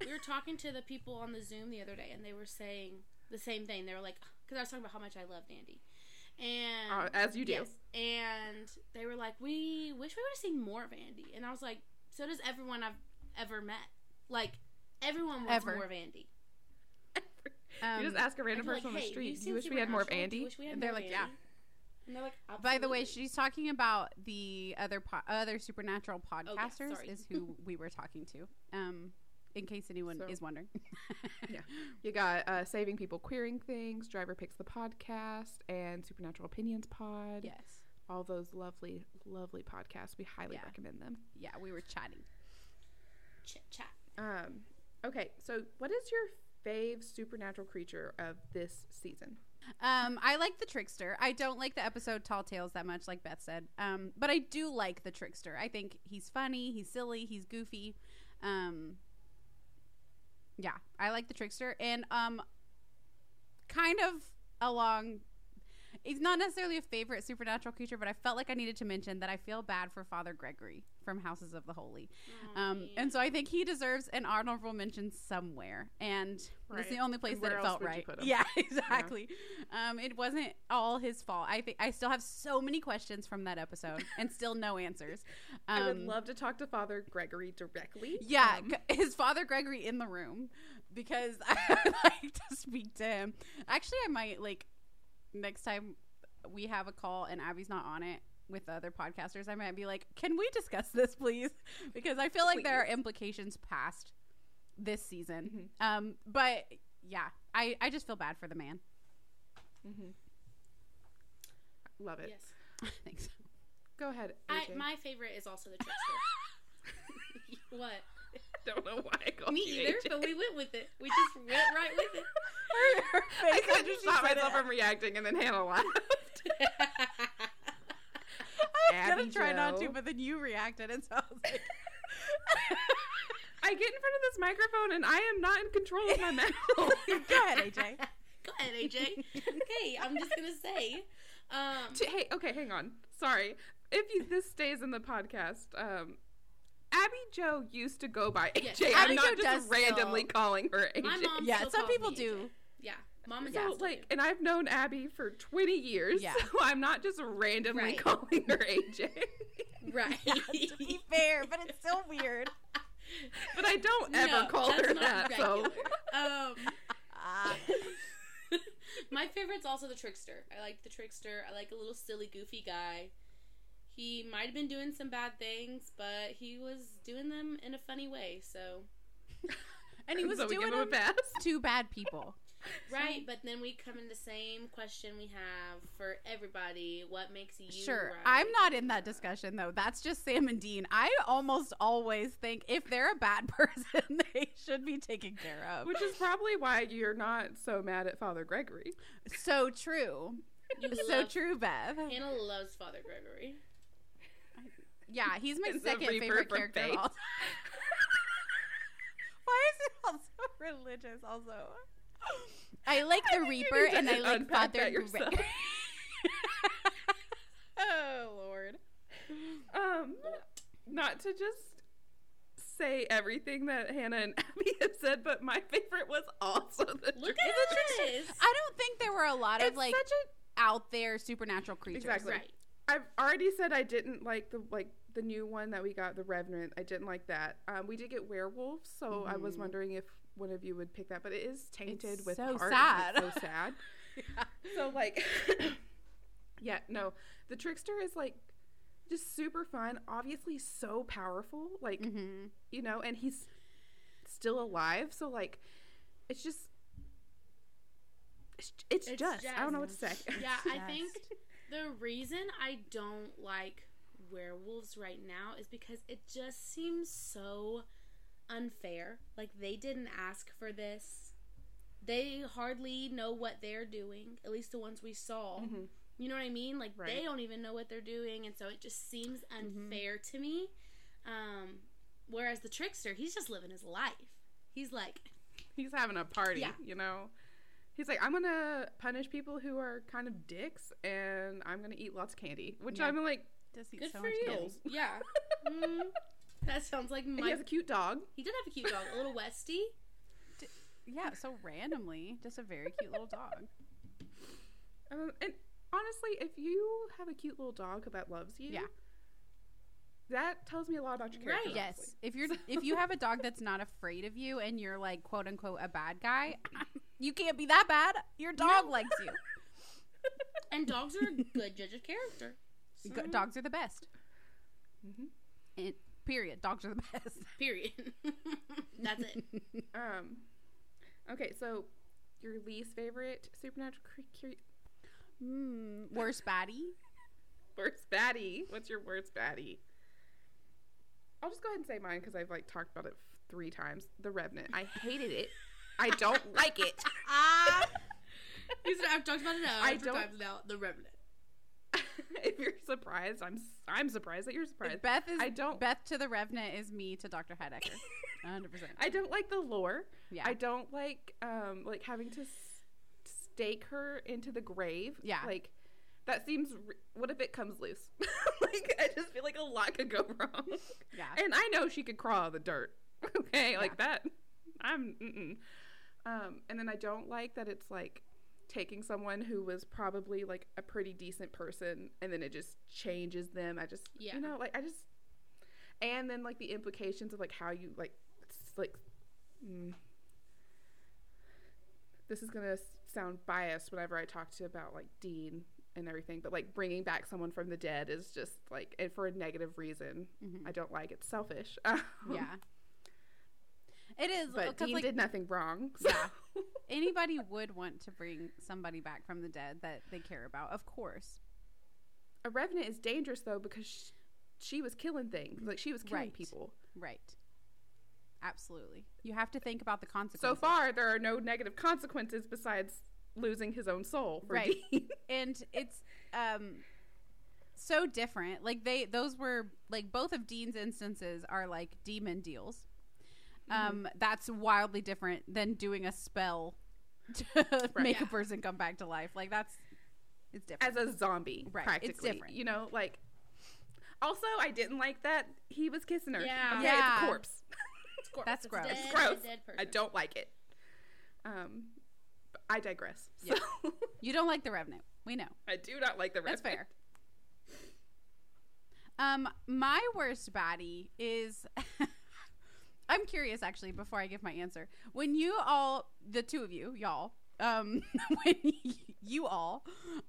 We were talking to the people on the Zoom the other day, and they were saying the same thing. They were like, because I was talking about how much I loved Andy, and Uh, as you do. yes, and they were like, we wish we would have seen more of Andy, and I was like, so does everyone I've ever met. Like everyone wants Ever. more of Andy. Um, you just ask a random person on like, the "Hey, street, do you wish we had more of Supernatural? Do you Andy? wish we had And they're like, yeah. And they're like, by the way, she's talking about the other po- other supernatural podcasters Oh, sorry. is who we were talking to. Um in case anyone So- is wondering. Yeah. You got uh, Saving People Queering Things, Driver Picks the Podcast, and Supernatural Opinions Pod. yes. All those lovely, lovely podcasts. We highly Yeah. recommend them. Yeah, we were chatting. chit chat. Um, okay, so what is your fave supernatural creature of this season? Um, I like the trickster. I don't like the episode Tall Tales that much, like Beth said. Um, but I do like the trickster. I think he's funny, he's silly, he's goofy. Um, yeah, I like the trickster, and um, kind of along. He's not necessarily a favorite supernatural creature, but I felt like I needed to mention that I feel bad for Father Gregory from Houses of the Holy. Um, and so I think he deserves an honorable mention somewhere, and Right. the only place that it felt right. Yeah, exactly. Um, it wasn't all his fault. I think I still have so many questions from that episode and still no answers. Um, I would love to talk to Father Gregory directly. yeah, Um, is Father Gregory in the room? Because I would like to speak to him. Actually, I might like next time we have a call and Abby's not on it with the other podcasters. I might be like, "Can we discuss this, please?" Because I feel like there are implications past this season. Mhm. Um, but yeah, I I just feel bad for the man. Mm-hmm. Love it. Yes. Thanks. Go ahead. I, my favorite is also the trickster. what? don't know why I called Me you either, AJ. but we went with it. We just went right with it. I couldn't stop myself from reacting, and then Hannah laughed. I was gonna Abby try not to, but then you reacted, and so I was like, I get in front of this microphone, and I am not in control of my mouth. "Go ahead, AJ." Go ahead, AJ. okay, I'm just gonna say, Um, hey, okay, hang on. Sorry. If you, this stays in the podcast, um, Abby Jo used to go by AJ. Abby I'm not Jo just randomly still. calling her AJ. My mom Yeah, some people do. AJ. Yeah, mom and So, dad. like, and I've known Abby for 20 years, Yeah. so I'm not just randomly Right. calling her AJ. right. to be fair, but it's still weird. but I don't ever No, call her not that. So, um, my favorite's also the trickster. I like the trickster. I like a little silly, goofy guy. He might have been doing some bad things, but he was doing them in a funny way. So and he was so doing give them pass. to bad people. right, but then we come in the same question we have for everybody: What makes you Sure. right? I'm not in that discussion though. That's just Sam and Dean. I almost always think if they're a bad person, they should be taken care of. Which is probably why you're not so mad at Father Gregory. so true. You So love- true, Beth. Hannah loves Father Gregory. Yeah, he's my It's second favorite character of all Why is it also religious also? I like the you Reaper and I like Father yourself. Oh Lord. Um, not to just say everything that Hannah and Abby have said, but my favorite was also the Look at this. I don't think there were a lot of It's like such a out there supernatural creatures. Exactly. Right. I've already said I didn't like the like the new one that we got, the Revenant. I didn't like that. Um, we did get werewolves, so I was Mhm. wondering if one of you would pick that, but it is tainted It's with so heart. sad. It's so sad. so like, yeah, no, the trickster is like just super fun. Obviously, so powerful. Like hmm you know, and he's still alive. So like, it's just. It's, it's, It's just. I don't know what to say. just. Yeah, I think the reason I don't like werewolves right now is because it just seems so unfair. Like they didn't ask for this. They hardly know what they're doing, at least the ones we saw. Mhm. You know what I mean? Like they don't even know what they're doing, and so it just seems Mhm. unfair to me. Um, whereas the trickster, he's just living his life. He's like, he's having a party, Yeah. you know. He's like, I'm gonna punish people who are kind of dicks, and I'm gonna eat lots of candy. Which Yeah. I'm like, Just eat good so for much you. candy. Yeah. Mm, that sounds like and my. he has a cute dog. He did have a cute dog, a little Westie. Yeah, so randomly, just a very cute little dog. Um, and honestly, if you have a cute little dog that loves you, Yeah. that tells me a lot about your character. Right. Yes, if you're if you have a dog that's not afraid of you and you're like quote unquote a bad guy, you can't be that bad. Your dog likes you. And dogs are a good judge of character. So, Dogs are the best. Mhm. It, period. Dogs are the best. Period. That's it. Um, okay, so your least favorite supernatural creature, Hmm. Worst baddie. worst baddie. What's your worst baddie? I'll just go ahead and say mine because I've like talked about it three times. The Revenant. I hated it. I don't like it. Said, I've talked about it now. I I don't- times now. The Revenant. if you're surprised, I'm I'm surprised that you're surprised. Beth is I don't- Beth to the Revenant is me to Dr. Heidecker. 100%. I don't like the lore. Yeah. I don't like um like having to s- stake her into the grave. Yeah. Like that seems. r what if it comes loose? like I just feel like a lot could go wrong. yeah. And I know she could crawl the dirt. Okay, like that. I'm. Mm-mm. Um, and then I don't like that it's like taking someone who was probably like a pretty decent person, and then it just changes them. I just, Yeah. you know, like I just. And then like the implications of like how you like, like. Mm, this is gonna sound biased whenever I talk to about like Dean and everything, but like bringing back someone from the dead is just like, and for a negative reason. Mhm. I don't like it. Selfish. Yeah. It is But 'cause, Dean like, did nothing wrong. so- Yeah. anybody would want to bring somebody back from the dead that they care about, of course. a revenant is dangerous though because sh- she was killing things. Like she was killing Right. people. Right. Absolutely. You have to think about the consequences. So far, there are no negative consequences besides losing his own soul for Right. Dean. and it's um so different. Like they those were like both of Dean's instances are like demon deals. Mm-hmm. Um that's wildly different than doing a spell to make a person come back to life. Like that's It's different. as a zombie, Right, it's different. You know, like. Also, I didn't like that he was kissing her. Yeah. Okay, Yeah. it's a corpse. It's gross. That's It's a gross. Dead, It's gross. Dead, dead. I don't like it. Um, I digress. Yeah. So you don't like the Revenant. We know. I do not like the Revenant. That's fair. Um, my worst baddie is. I'm curious, actually. Before I give my answer, when you all, the two of you, y'all, um, when you all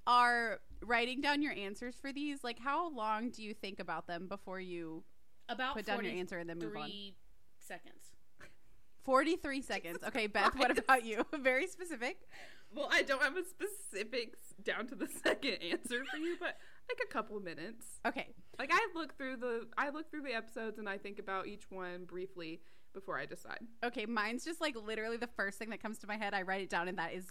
are writing down your answers for these, like, how long do you think about them before you About put down your answer and then move on? three seconds. 43 seconds. Okay, Beth, what about you? Very specific. Well, I don't have a specifics down to the second answer for you, but like a couple of minutes. Okay. Like I look through the I look through the episodes and I think about each one briefly before I decide. Okay, mine's just like literally the first thing that comes to my head. I write it down and that is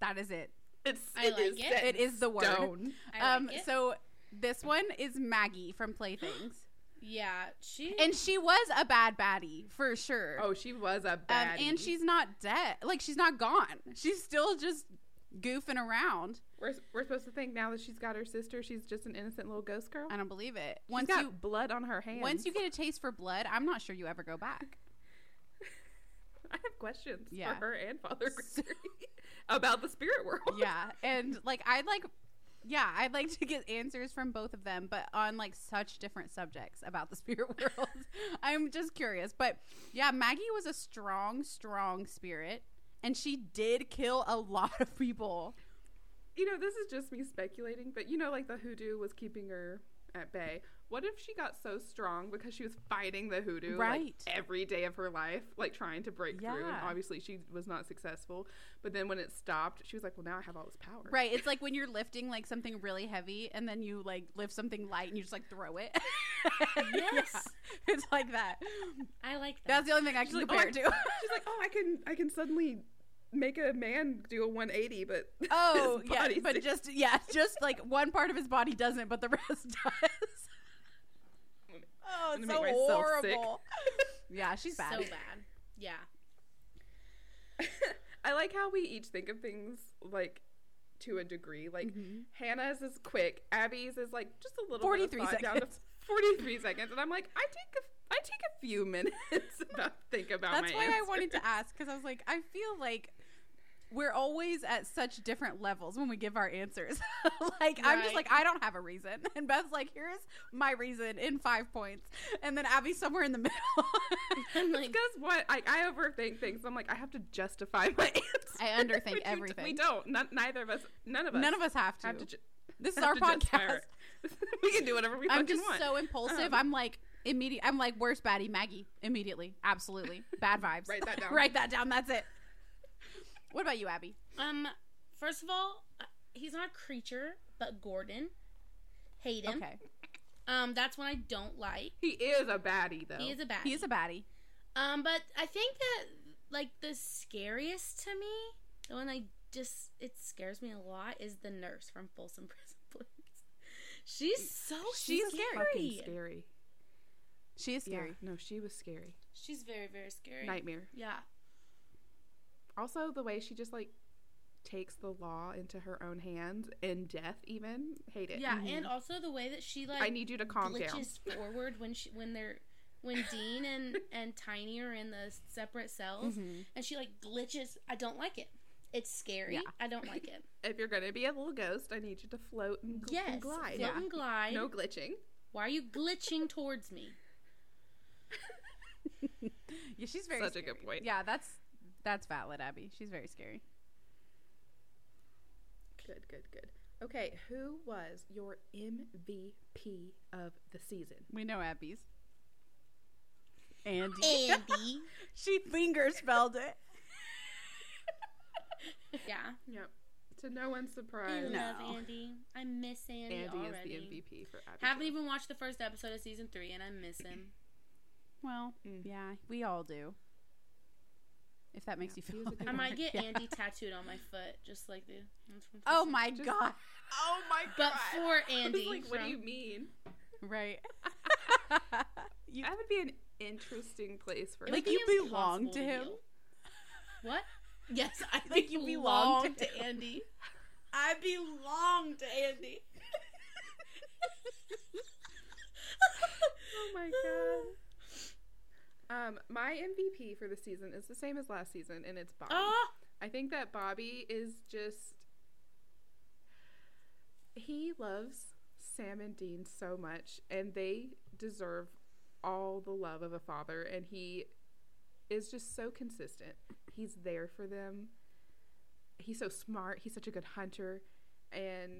that is it. It's I it like is it. It is the word. stone. I um like it. so this one is Maggie from Playthings. yeah, she and she was a bad baddie for sure. Oh, she was a um, bad. and she's not dead. Like she's not gone. She's still just goofing around. We're, we're supposed to think now that she's got her sister, she's just an innocent little ghost girl. I don't believe it. She's Once got you blood on her hands. once you get a taste for blood, I'm not sure you ever go back. I have questions Yeah. for her and Father Gregory about the spirit world. yeah, and like I'd like, yeah, I'd like to get answers from both of them, but on like such different subjects about the spirit world. I'm just curious, but yeah, Maggie was a strong, strong spirit, and she did kill a lot of people. You know, this is just me speculating, but you know, like the hoodoo was keeping her at bay. What if she got so strong because she was fighting the hoodoo Right. like every day of her life, like trying to break through? And obviously, she was not successful. But then when it stopped, she was like, "Well, now I have all this power." Right? It's like when you're lifting like something really heavy, and then you like lift something light, and you just like throw it. Yes. Yeah, it's like that. I like that. That's the only thing I can She's like, compare "Oh, it to. She's like, "Oh, I can, I can suddenly make a man do a 180, but Oh yeah, but stays- just yeah, just like one part of his body doesn't, but the rest does. Oh, it's so make myself sick. horrible. Yeah, she's bad. so bad. Yeah. I like how we each think of things like to a degree. Like Mhm. Hannah's is quick, Abby's is like just a little 43 bit of thought down to seconds. 43 seconds, and I'm like, I take a, I take a few minutes to think about That's my why I wanted to ask because I was like, I feel like we're always at such different levels when we give our answers. like I'm just like I don't have a reason, and Beth's like, here's my reason in five points, and then Abby's somewhere in the middle. I'm like, because what I, I overthink things. I'm like, I have to justify my answer. I underthink Which we d- everything. We don't. None, neither of us. None of us. None of us have to. have to. Ju- this is our podcast. we can do whatever we want. I'm just want. so impulsive. Um, I'm like immediate. I'm like worst baddie Maggie immediately. Absolutely bad vibes. Write that down. Write that down. That's it. What about you, Abby? um, first of all, uh, he's not a creature, but Gordon. Hate him. Okay, Um, that's one I don't like. he is a baddie though. He is a baddie. he is a baddie. Um, but I think that like the scariest to me, the one I just it scares me a lot is the nurse from Folsom Prison Blues. She's so She's scary. fucking scary. She is scary. Yeah, no, she was scary. She's very very scary. Nightmare. Yeah. Also, the way she just like takes the law into her own hands in death, even hate it. Yeah, Mhm. and also the way that she like I need you to calm down. glitches forward when she when they're when Dean and and Tiny are in the separate cells Mhm. and she like glitches. I don't like it. It's scary. Yeah. I don't like it. If you're gonna be a little ghost, I need you to float and, gl- yes, and glide. float Yeah. and glide. No glitching. Why are you glitching towards me? Yeah, she's very Such a good point. Yeah, that's that's valid, Abby. She's very scary. Good, good, good. Okay, who was your MVP of the season? We know Abby's. Andy. Andy. she finger spelled it. yeah. Yep. To no one's I surprise, No. Andy. I miss Andy, Andy is the MVP for Abby. Haven't Jo. even watched the first episode of season three, and I miss him. Well, Mm. yeah, we all do. If that makes Yeah, you feel. was I might get Yeah. Andy tattooed on my foot, just like the. Oh my Just- god! Oh my god! But for Andy, like, what do you mean? Right. you, That would be an interesting place for Like you belong to him? heal. What? Yes, I think you you belong belong to to Andy. I belong to Andy. Oh my god. Um, my MVP for the season is the same as last season, and it's Bobby. Oh, I think that Bobby is just he loves Sam and Dean so much and they deserve all the love of a father and he is just so consistent. He's there for them. He's so smart. He's such a good hunter and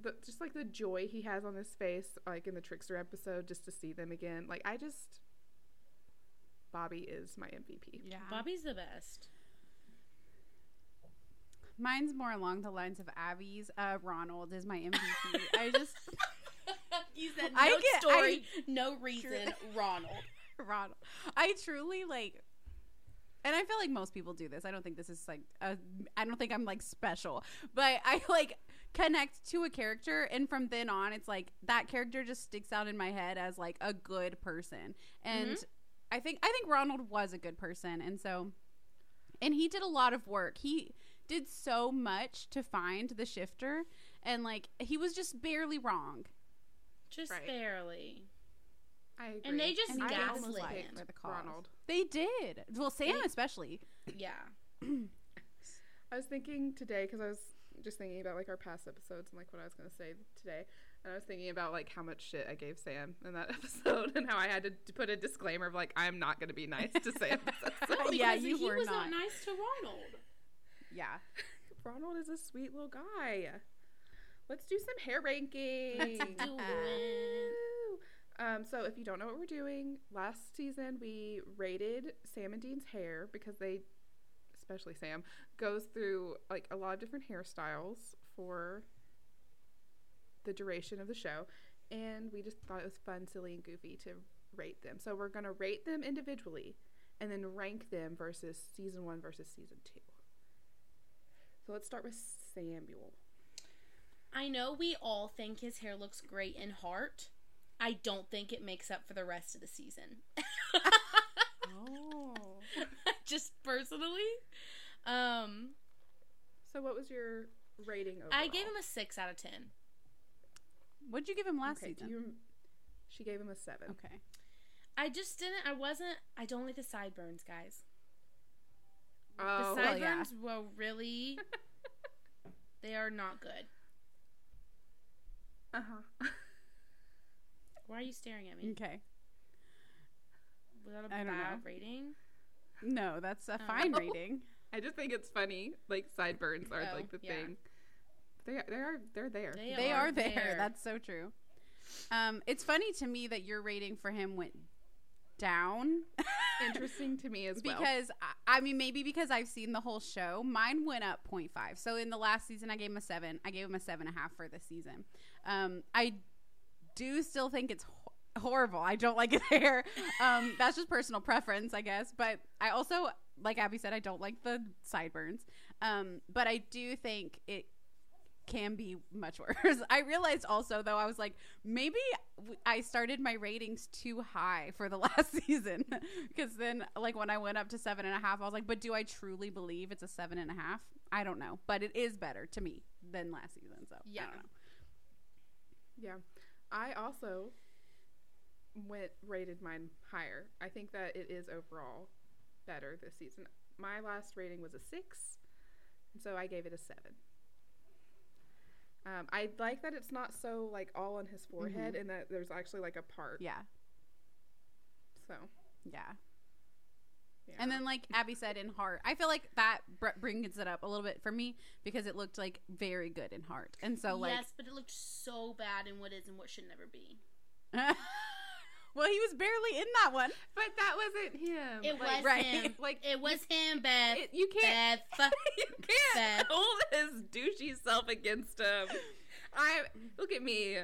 the, just like the joy he has on his face like in the trickster episode just to see them again. Like I just Bobby is my MVP. Yeah. Bobby's the best. Mine's more along the lines of Abby's. Uh, Ronald is my MVP. I just you said no I get- story, no reason, Ronald. Ronald. I truly like, and I feel like most people do this. I don't think this is like a. I don't think I'm like special, but I like connect to a character, and from then on, it's like that character just sticks out in my head as like a good person, and I think I think Ronald was a good person, and so, and he did a lot of work. He did so much to find the shifter, and like he was just barely wrong. Just Right. barely. I agree. And they just And he I did almost gaslit him. for the cause. Ronald. They did. Well, Sam And- especially. Yeah. I was thinking today because I was just thinking about like our past episodes and like what I was going to say today, and I was thinking about like how much shit I gave Sam in that episode and how I had to put a disclaimer of like I'm not going to be nice to Sam. Well, Yeah, you he were was not. nice to Ronald. Yeah. Ronald is a sweet little guy. Let's do some hair ranking. Let's do it. Um, so if you don't know what we're doing, last season we rated Sam and Dean's hair because they, especially Sam, goes through like a lot of different hairstyles for the duration of the show, and we just thought it was fun, silly, and goofy to rate them. So we're gonna rate them individually, and then rank them versus season one versus season two. So let's start with Samuel. I know we all think his hair looks great in heart. I don't think it makes up for the rest of the season. Oh. Just personally. Um, So what was your rating overall? I gave him a six out of ten. What'd you give him last okay, season? you, she gave him a seven. Okay. I just didn't. I wasn't. I don't like the sideburns, guys. Oh, the well, yeah. sideburns were really. they are not good. uh huh. Why are you staring at me? Okay. Was that a I don't bad know. rating? No, that's a Oh. fine rating. I just think it's funny. Like sideburns are Oh, like the yeah. thing. They are, they are they're there. They, They are, are there. That's so true. Um, it's funny to me that your rating for him went down interesting to me as well. because I, I mean maybe because I've seen the whole show. Mine went up 0.5. So in the last season, I gave him a seven. I gave him a seven and a half for this season. Um, I do still think it's ho- horrible. I don't like his hair. Um, that's just personal preference, I guess. But I also, like Abby said, I don't like the sideburns. Um, but I do think it can be much worse. I realized also though I was like maybe I started my ratings too high for the last season because then like when I went up to seven and a half I was like but do I truly believe it's a seven and a half? I don't know, but it is better to me than last season. So Yeah. I don't know. yeah, I also went rated mine higher. I think that it is overall better this season. My last rating was a six, and so I gave it a seven. Um, I like that it's not so like all on his forehead, and that there's actually like a part. Yeah, So yeah. yeah. And then, like Abby said, in heart, I feel like that br- brings it up a little bit for me because it looked like very good in heart, and so like, yes, but it looked so bad in what is and what should never be. well, he was barely in that one. but that wasn't him. It Like, was right. him. Like It was him, Beth. it, you can't. Beth. you can't Beth. hold his douchey self against him. I look at me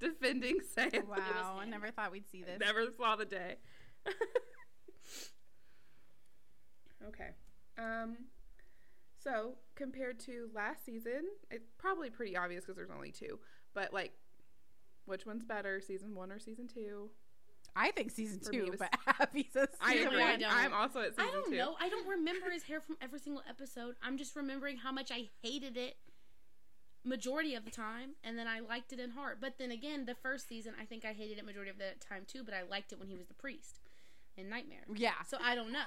defending Sam. Wow, I never thought we'd see this. Never saw the day. okay. Um. So compared to last season, it's probably pretty obvious because there's only two. But like, which one's better, season one or season two? I think season For two, was- but Abby says I season agree. I one. don't. I'm also at season I don't two. know. I don't remember his hair from every single episode. I'm just remembering how much I hated it. majority of the time, and then I liked it in heart. But then again, the first season, I think I hated it majority of the time too. But I liked it when he was the priest in Nightmare. Yeah. So I don't know.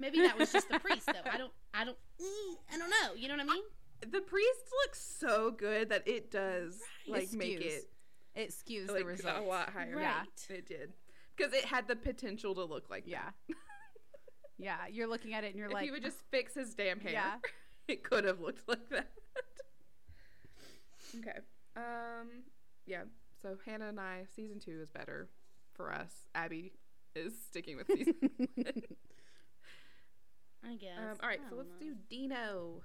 Maybe that was just the priest though. I don't. I don't. Eh, I don't know. You know what I mean? Uh, the priest looks so good that it does like It make it It skews like the results. a lot higher. Right. It did because it had the potential to look like Yeah. that. Yeah. You're looking at it and you're if like, he would just fix his damn hair, Yeah. it could have looked like that. okay. Um. Yeah. So Hannah and I, season two is better for us. Abby is sticking with season. one. I guess. um. All right. I So let's know. do Dino.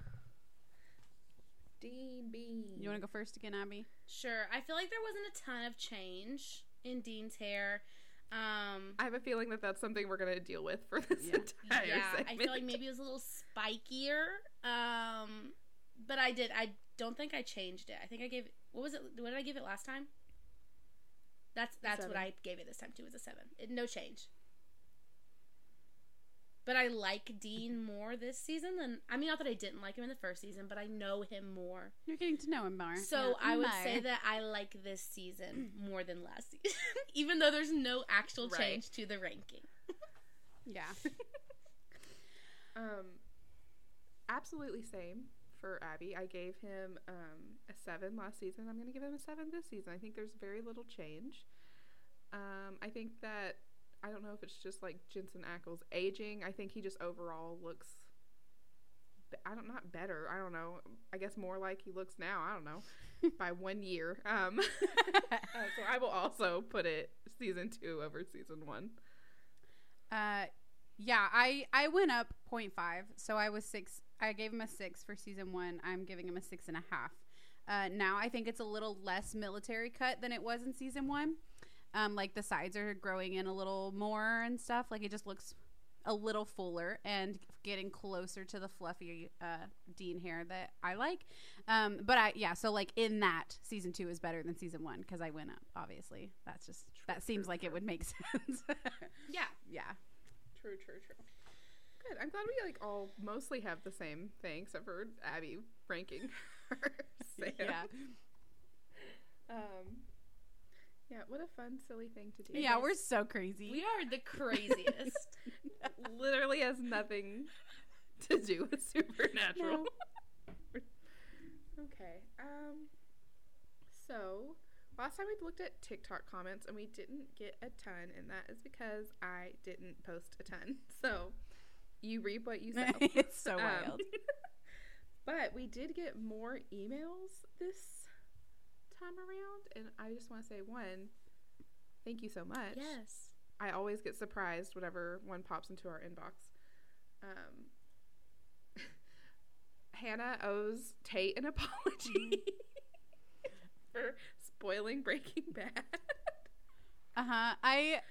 Dean Bean. you want to go first again, Abby? Sure. I feel like there wasn't a ton of change in Dean's hair. Um. I have a feeling that that's something we're gonna deal with for this Yeah. entire yeah, I feel like maybe it was a little spikier. Um, but I did. I don't think I changed it. I think I gave. What was it? What did I give it last time? That's that's what. I gave it this time too. Was a seven. It, no change. But I like Dean more this season than I mean, not that I didn't like him in the first season, but I know him more. You're getting to know him more. So Yeah. I would More. say that I like this season more than last season, even though there's no actual Right. change to the ranking. Yeah. Um, absolutely same for Abby. I gave him um, a seven last season. I'm going to give him a seven this season. I think there's very little change. Um, I think that I don't know if it's just like Jensen Ackles aging. I think he just overall looks I don't not better. I don't know. I guess more like he looks now. I don't know. by one year. Um, so I will also put it season two over season one. Uh, yeah, I I went up 0.5, so I was six. I gave him a six for season one. I'm giving him a six and a half. Uh, now I think it's a little less military cut than it was in season one. Um, like the sides are growing in a little more and stuff. Like it just looks a little fuller and getting closer to the fluffy uh, Dean hair that I like. Um, but I yeah, so like in that season two is better than season one because I went up. Obviously, that's just that seems true, like it would make sense. Yeah. yeah. True, true, true. Good. I'm glad we like all mostly have the same thing, except for Abby ranking her Sam. Yeah. Um. Yeah. What a fun, silly thing to do. Yeah, we're so crazy. We are the craziest. literally has nothing to do with supernatural. okay. Um. So last time we looked at TikTok comments and we didn't get a ton, and that is because I didn't post a ton. So you reap what you sow. it's so Um, wild. but we did get more emails this time around, and I just want to say one, thank you so much. yes. I always get surprised whenever one pops into our inbox. Um, Hannah owes Tate an apology for spoiling Breaking Bad. Uh huh. I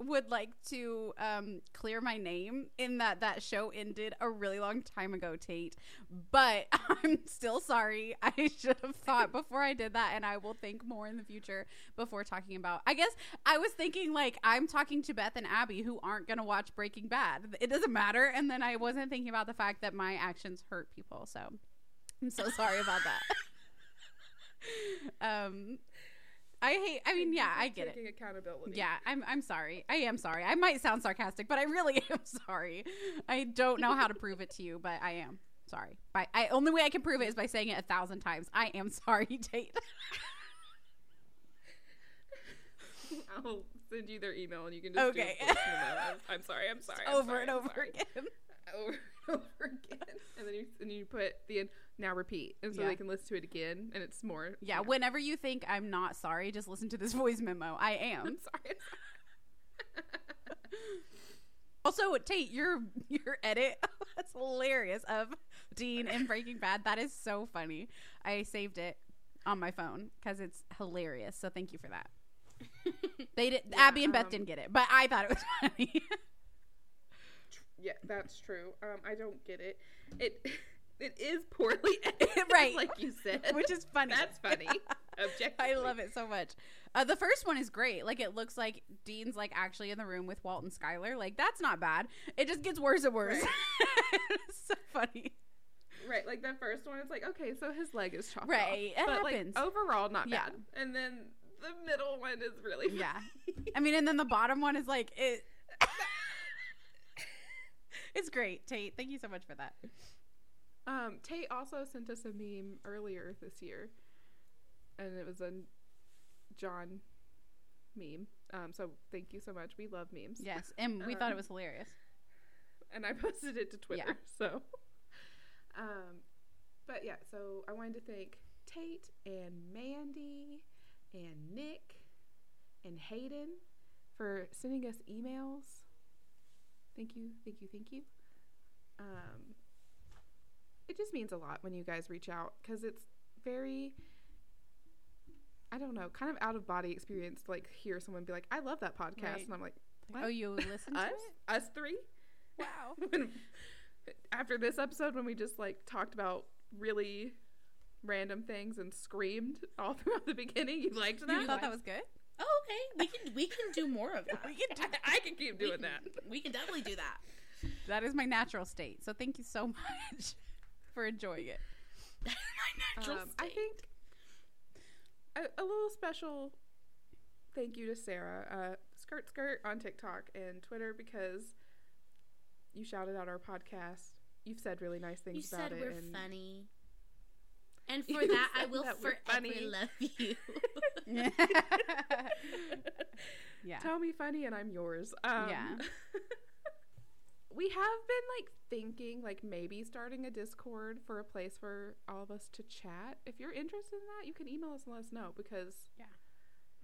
would like to um, clear my name in that that show ended a really long time ago, Tate. But I'm still sorry. I should have thought before I did that, and I will think more in the future before talking about. I guess I was thinking like I'm talking to Beth and Abby who aren't gonna watch Breaking Bad. It doesn't matter, and then I wasn't thinking about the fact that my actions hurt people. So I'm so sorry about that. um, I hate. I mean, yeah, I get it. Accountability. Yeah, I'm I'm sorry. I am sorry. I might sound sarcastic, but I really am sorry. I don't know how to prove it to you, but I am sorry. By I only way I can prove it is by saying it a thousand times. I am sorry, Tate. I'll send you their email and you can just Okay. do memo. I'm, I'm sorry. I'm sorry. I'm over sorry, and over again. over over again, and then you and you put the end, now repeat, and so Yeah. they can listen to it again, and it's more. Yeah, whenever you think I'm not sorry, just listen to this voice memo. I am. I'm sorry. Also, Tate, your your edit that's hilarious of Dean in Breaking Bad. That is so funny. I saved it on my phone because it's hilarious. So thank you for that. They did. Abby and Beth um, didn't get it, but I thought it was funny. Yeah, that's true. Um, I don't get it. It it is poorly edited, Right. Like you said, which is funny. That's funny. Objectively, I love it so much. Uh, the first one is great. Like it looks like Dean's like actually in the room with Walt and Skyler. Like that's not bad. It just gets worse and worse. Right. it's so funny. right, like the first one, it's like okay, so his leg is chopped Right, off, it but happens. like overall not Yeah. bad. And then the middle one is really Yeah. I mean, and then the bottom one is like it. It's great, Tate. Thank you so much for that. Um, Tate also sent us a meme earlier this year, and it was a John meme. Um, so thank you so much. We love memes. Yes, and we thought it Um, was hilarious. and I posted it to Twitter. Yeah. So, um, but yeah, so I wanted to thank Tate and Mandy and Nick and Hayden for sending us emails. Thank you, thank you, thank you. Um, it just means a lot when you guys reach out because it's very. I don't know, kind of out of body experience to like hear someone be like, "I love that podcast," Right. and I'm like, what? oh, you listen to "Us, it? us three? Wow. when, after this episode when we just like talked about really random things and screamed all throughout the beginning you liked that You thought that was good? Oh, okay. We can we can do more of that. We can do I, I can keep We doing can- that We can definitely do that. That is my natural state. So thank you so much for enjoying it. My natural um, i think a, a little special thank you to sarah uh, skirt skirt on tiktok and twitter because you shouted out our podcast you've said really nice things you about said it we're and funny. And for You that, I will that forever funny. love you. yeah. Tell me funny and I'm yours. Um, Yeah. we have been like thinking like maybe starting a Discord for a place for all of us to chat. If you're interested in that, you can email us and let us know because Yeah.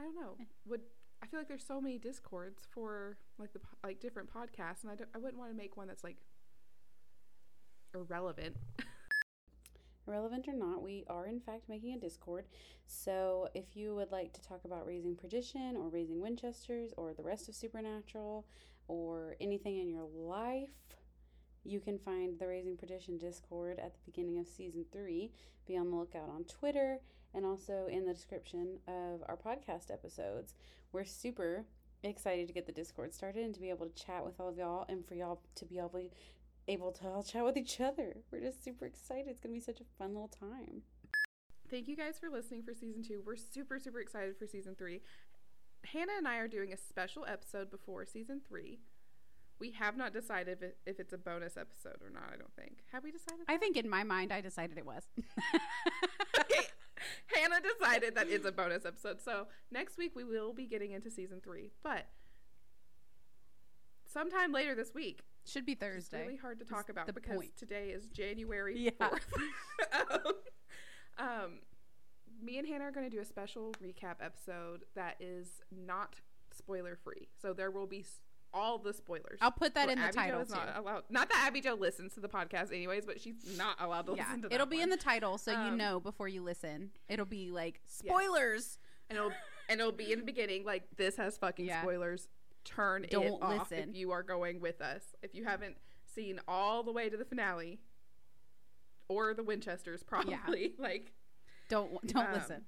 I don't know. Eh. Would I feel like there's so many Discords for like the like different podcasts and I don't, I wouldn't want to make one that's like irrelevant. Irrelevant or not, we are in fact making a Discord. So if you would like to talk about raising Perdition or raising Winchesters or the rest of Supernatural or anything in your life, you can find the Raising Perdition Discord at the beginning of season three. Be on the lookout on Twitter and also in the description of our podcast episodes. We're super excited to get the Discord started and to be able to chat with all of y'all and for y'all to be able able to all chat with each other. We're just super excited. It's going to be such a fun little time. Thank you guys for listening for season two. We're super, super excited for season three. Hannah and I are doing a special episode before season three. We have not decided if, it, if it's a bonus episode or not, I don't think. Have we decided? I think in my mind, I decided it was. Okay. Hannah decided that it's a bonus episode. So next week we will be getting into season three. But sometime later this week, Should be Thursday. it's really hard to talk about because point. today is January Yeah. 4th. um, um, me and Hannah are going to do a special recap episode that is not spoiler free. So there will be all the spoilers. I'll put that So in the Abby title too. not allowed. Not that Abby Jo listens to the podcast anyways, but she's not allowed to yeah, listen to it'll be one. in the title, so you Um, know before you listen. It'll be like spoilers. and it'll and it'll be in the beginning like this has fucking Yeah. spoilers. Turn Don't it off listen. if you are going with us. If you haven't seen all the way to the finale, or the Winchesters, probably like Don't don't um, listen.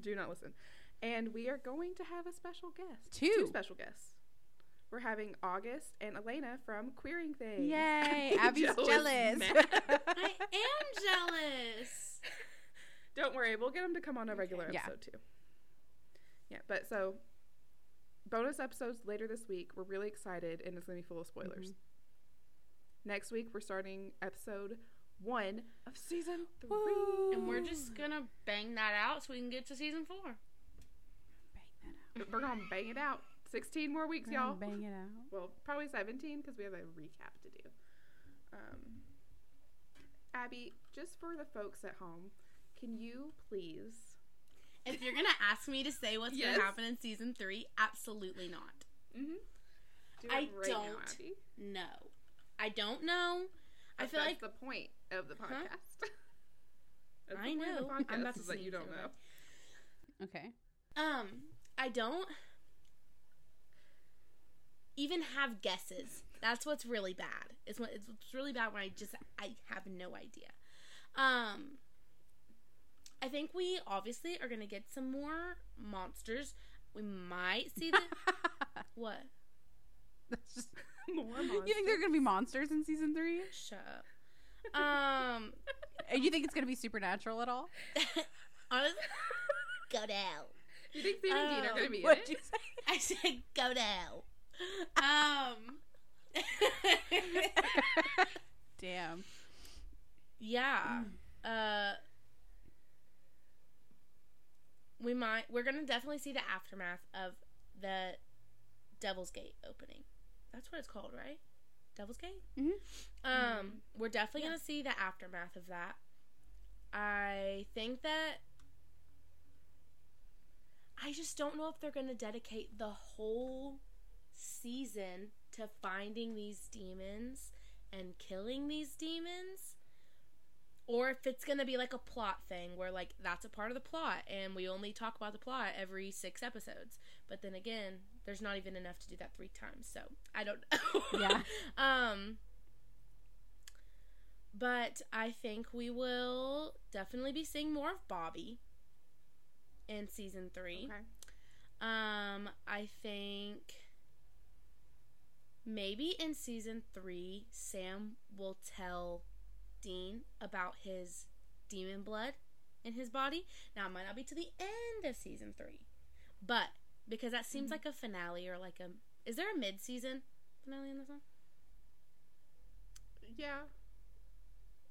Do not listen. And we are going to have a special guest. Two. special guests. We're having August and Elena from Queering Things. Yay! Abby's Jo is jealous. I am jealous. Don't worry, we'll get them to come on a regular Yeah. episode too. Yeah, but so bonus episodes later this week. We're really excited, and it's gonna be full of spoilers. Mm-hmm. Next week, we're starting episode one of season three. Woo. And we're just gonna bang that out so we can get to season four. Bang that out. We're gonna bang it out. Sixteen more weeks, We're y'all. Bang it out. Well, probably seventeen because we have a recap to do. Um, Abby, just for the folks at home, can you please? If you're gonna ask me to say what's Yes. gonna happen in season three, absolutely not. Mm-hmm. Do I right don't. Abby. No, I don't know. I feel that's like the point of the Huh? podcast. That's I the point of know. the I'm podcast about to that you don't know. Okay. um I don't even have guesses. That's what's really bad. It's when it's what's really bad when I just I have no idea. Um I think we obviously are gonna get some more monsters. We might see the what? That's just. More monsters. You think there are gonna be monsters in season three? Shut up. Um, you think it's gonna be supernatural at all? honestly, go down. You think Sam and Dean are going to be in What'd it? you say? I said go down. Um. Damn. yeah. Uh. We might. We're gonna definitely see the aftermath of the Devil's Gate opening. That's what it's called, right? Devil's Gate. Mhm. Um, we're definitely Yeah. gonna see the aftermath of that. I think that. I just don't know if they're gonna dedicate the whole season to finding these demons and killing these demons or if it's going to be like a plot thing where like that's a part of the plot and we only talk about the plot every 6 episodes but then again there's not even enough to do that 3 times so I don't know Yeah. um but I think we will definitely be seeing more of Bobby in season 3 Okay. um, I think maybe in season three, Sam will tell Dean about his demon blood in his body. Now, it might not be to the end of season three, but because that seems Mhm. like a finale or like a. Is there a mid season finale in this one? Yeah,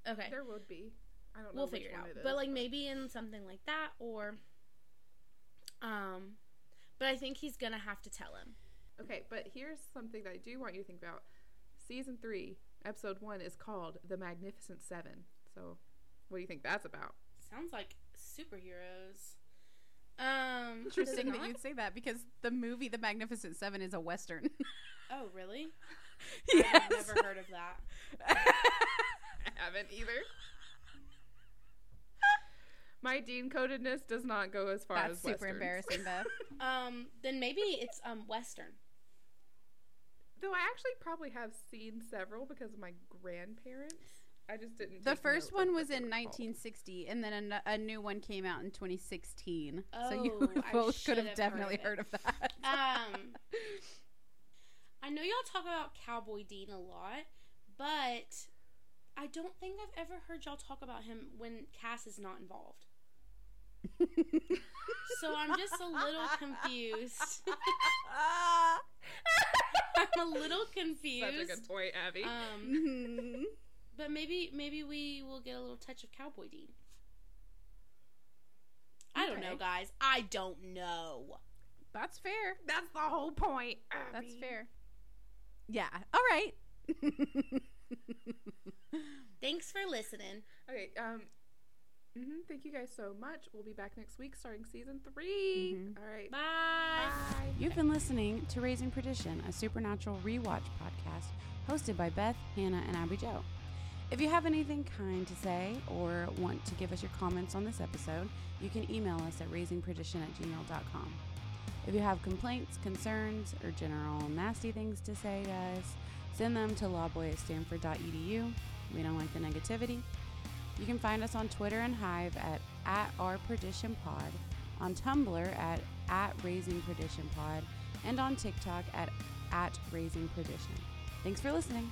Okay. there would be. I don't know we'll figure it out. it is. but like maybe in something like that or. Um, but I think he's gonna have to tell him. Okay, but here's something that I do want you to think about. Season three, episode one, is called The Magnificent Seven. So, what do you think that's about? Sounds like superheroes. Um, Interesting that you'd say that because the movie The Magnificent Seven is a western. Oh, really? yes. I've never heard of that. I haven't either. My Dean codedness does not go as far That's as super Westerns. embarrassing, Beth. Um, then maybe it's um Western. Though I actually probably have seen several because of my grandparents. I just didn't. The first one was in were called. 1960, and then a, a new one came out in 2016. so you Oh, both could have have definitely heard heard of that. Um, I know y'all talk about Cowboy Dean a lot, but I don't think I've ever heard y'all talk about him when Cas is not involved. So I'm just a little confused. I'm a little confused. Such a good point, Abby. Um, Mhm. but maybe maybe we will get a little touch of Cowboy Dean. I don't know, guys. I don't know. That's fair. That's the whole point. That's fair. Yeah. All right. Thanks for listening. Okay. Um. Mhm, Thank you guys so much. We'll be back next week, starting season 3 Mhm. All right. Bye. Bye. You've been listening to Raising Perdition, a supernatural rewatch podcast hosted by Beth, Hannah, and Abby Jo. If you have anything kind to say or want to give us your comments on this episode, you can email us at raisingperdition at gmail.com. If you have complaints, concerns, or general nasty things to say to us, send them to lawboy at stanford.edu. We don't like the negativity. You can find us on Twitter and Hive at, at our perdition pod, on Tumblr at, at raising perdition pod, and on TikTok at, at raising perdition. Thanks for listening.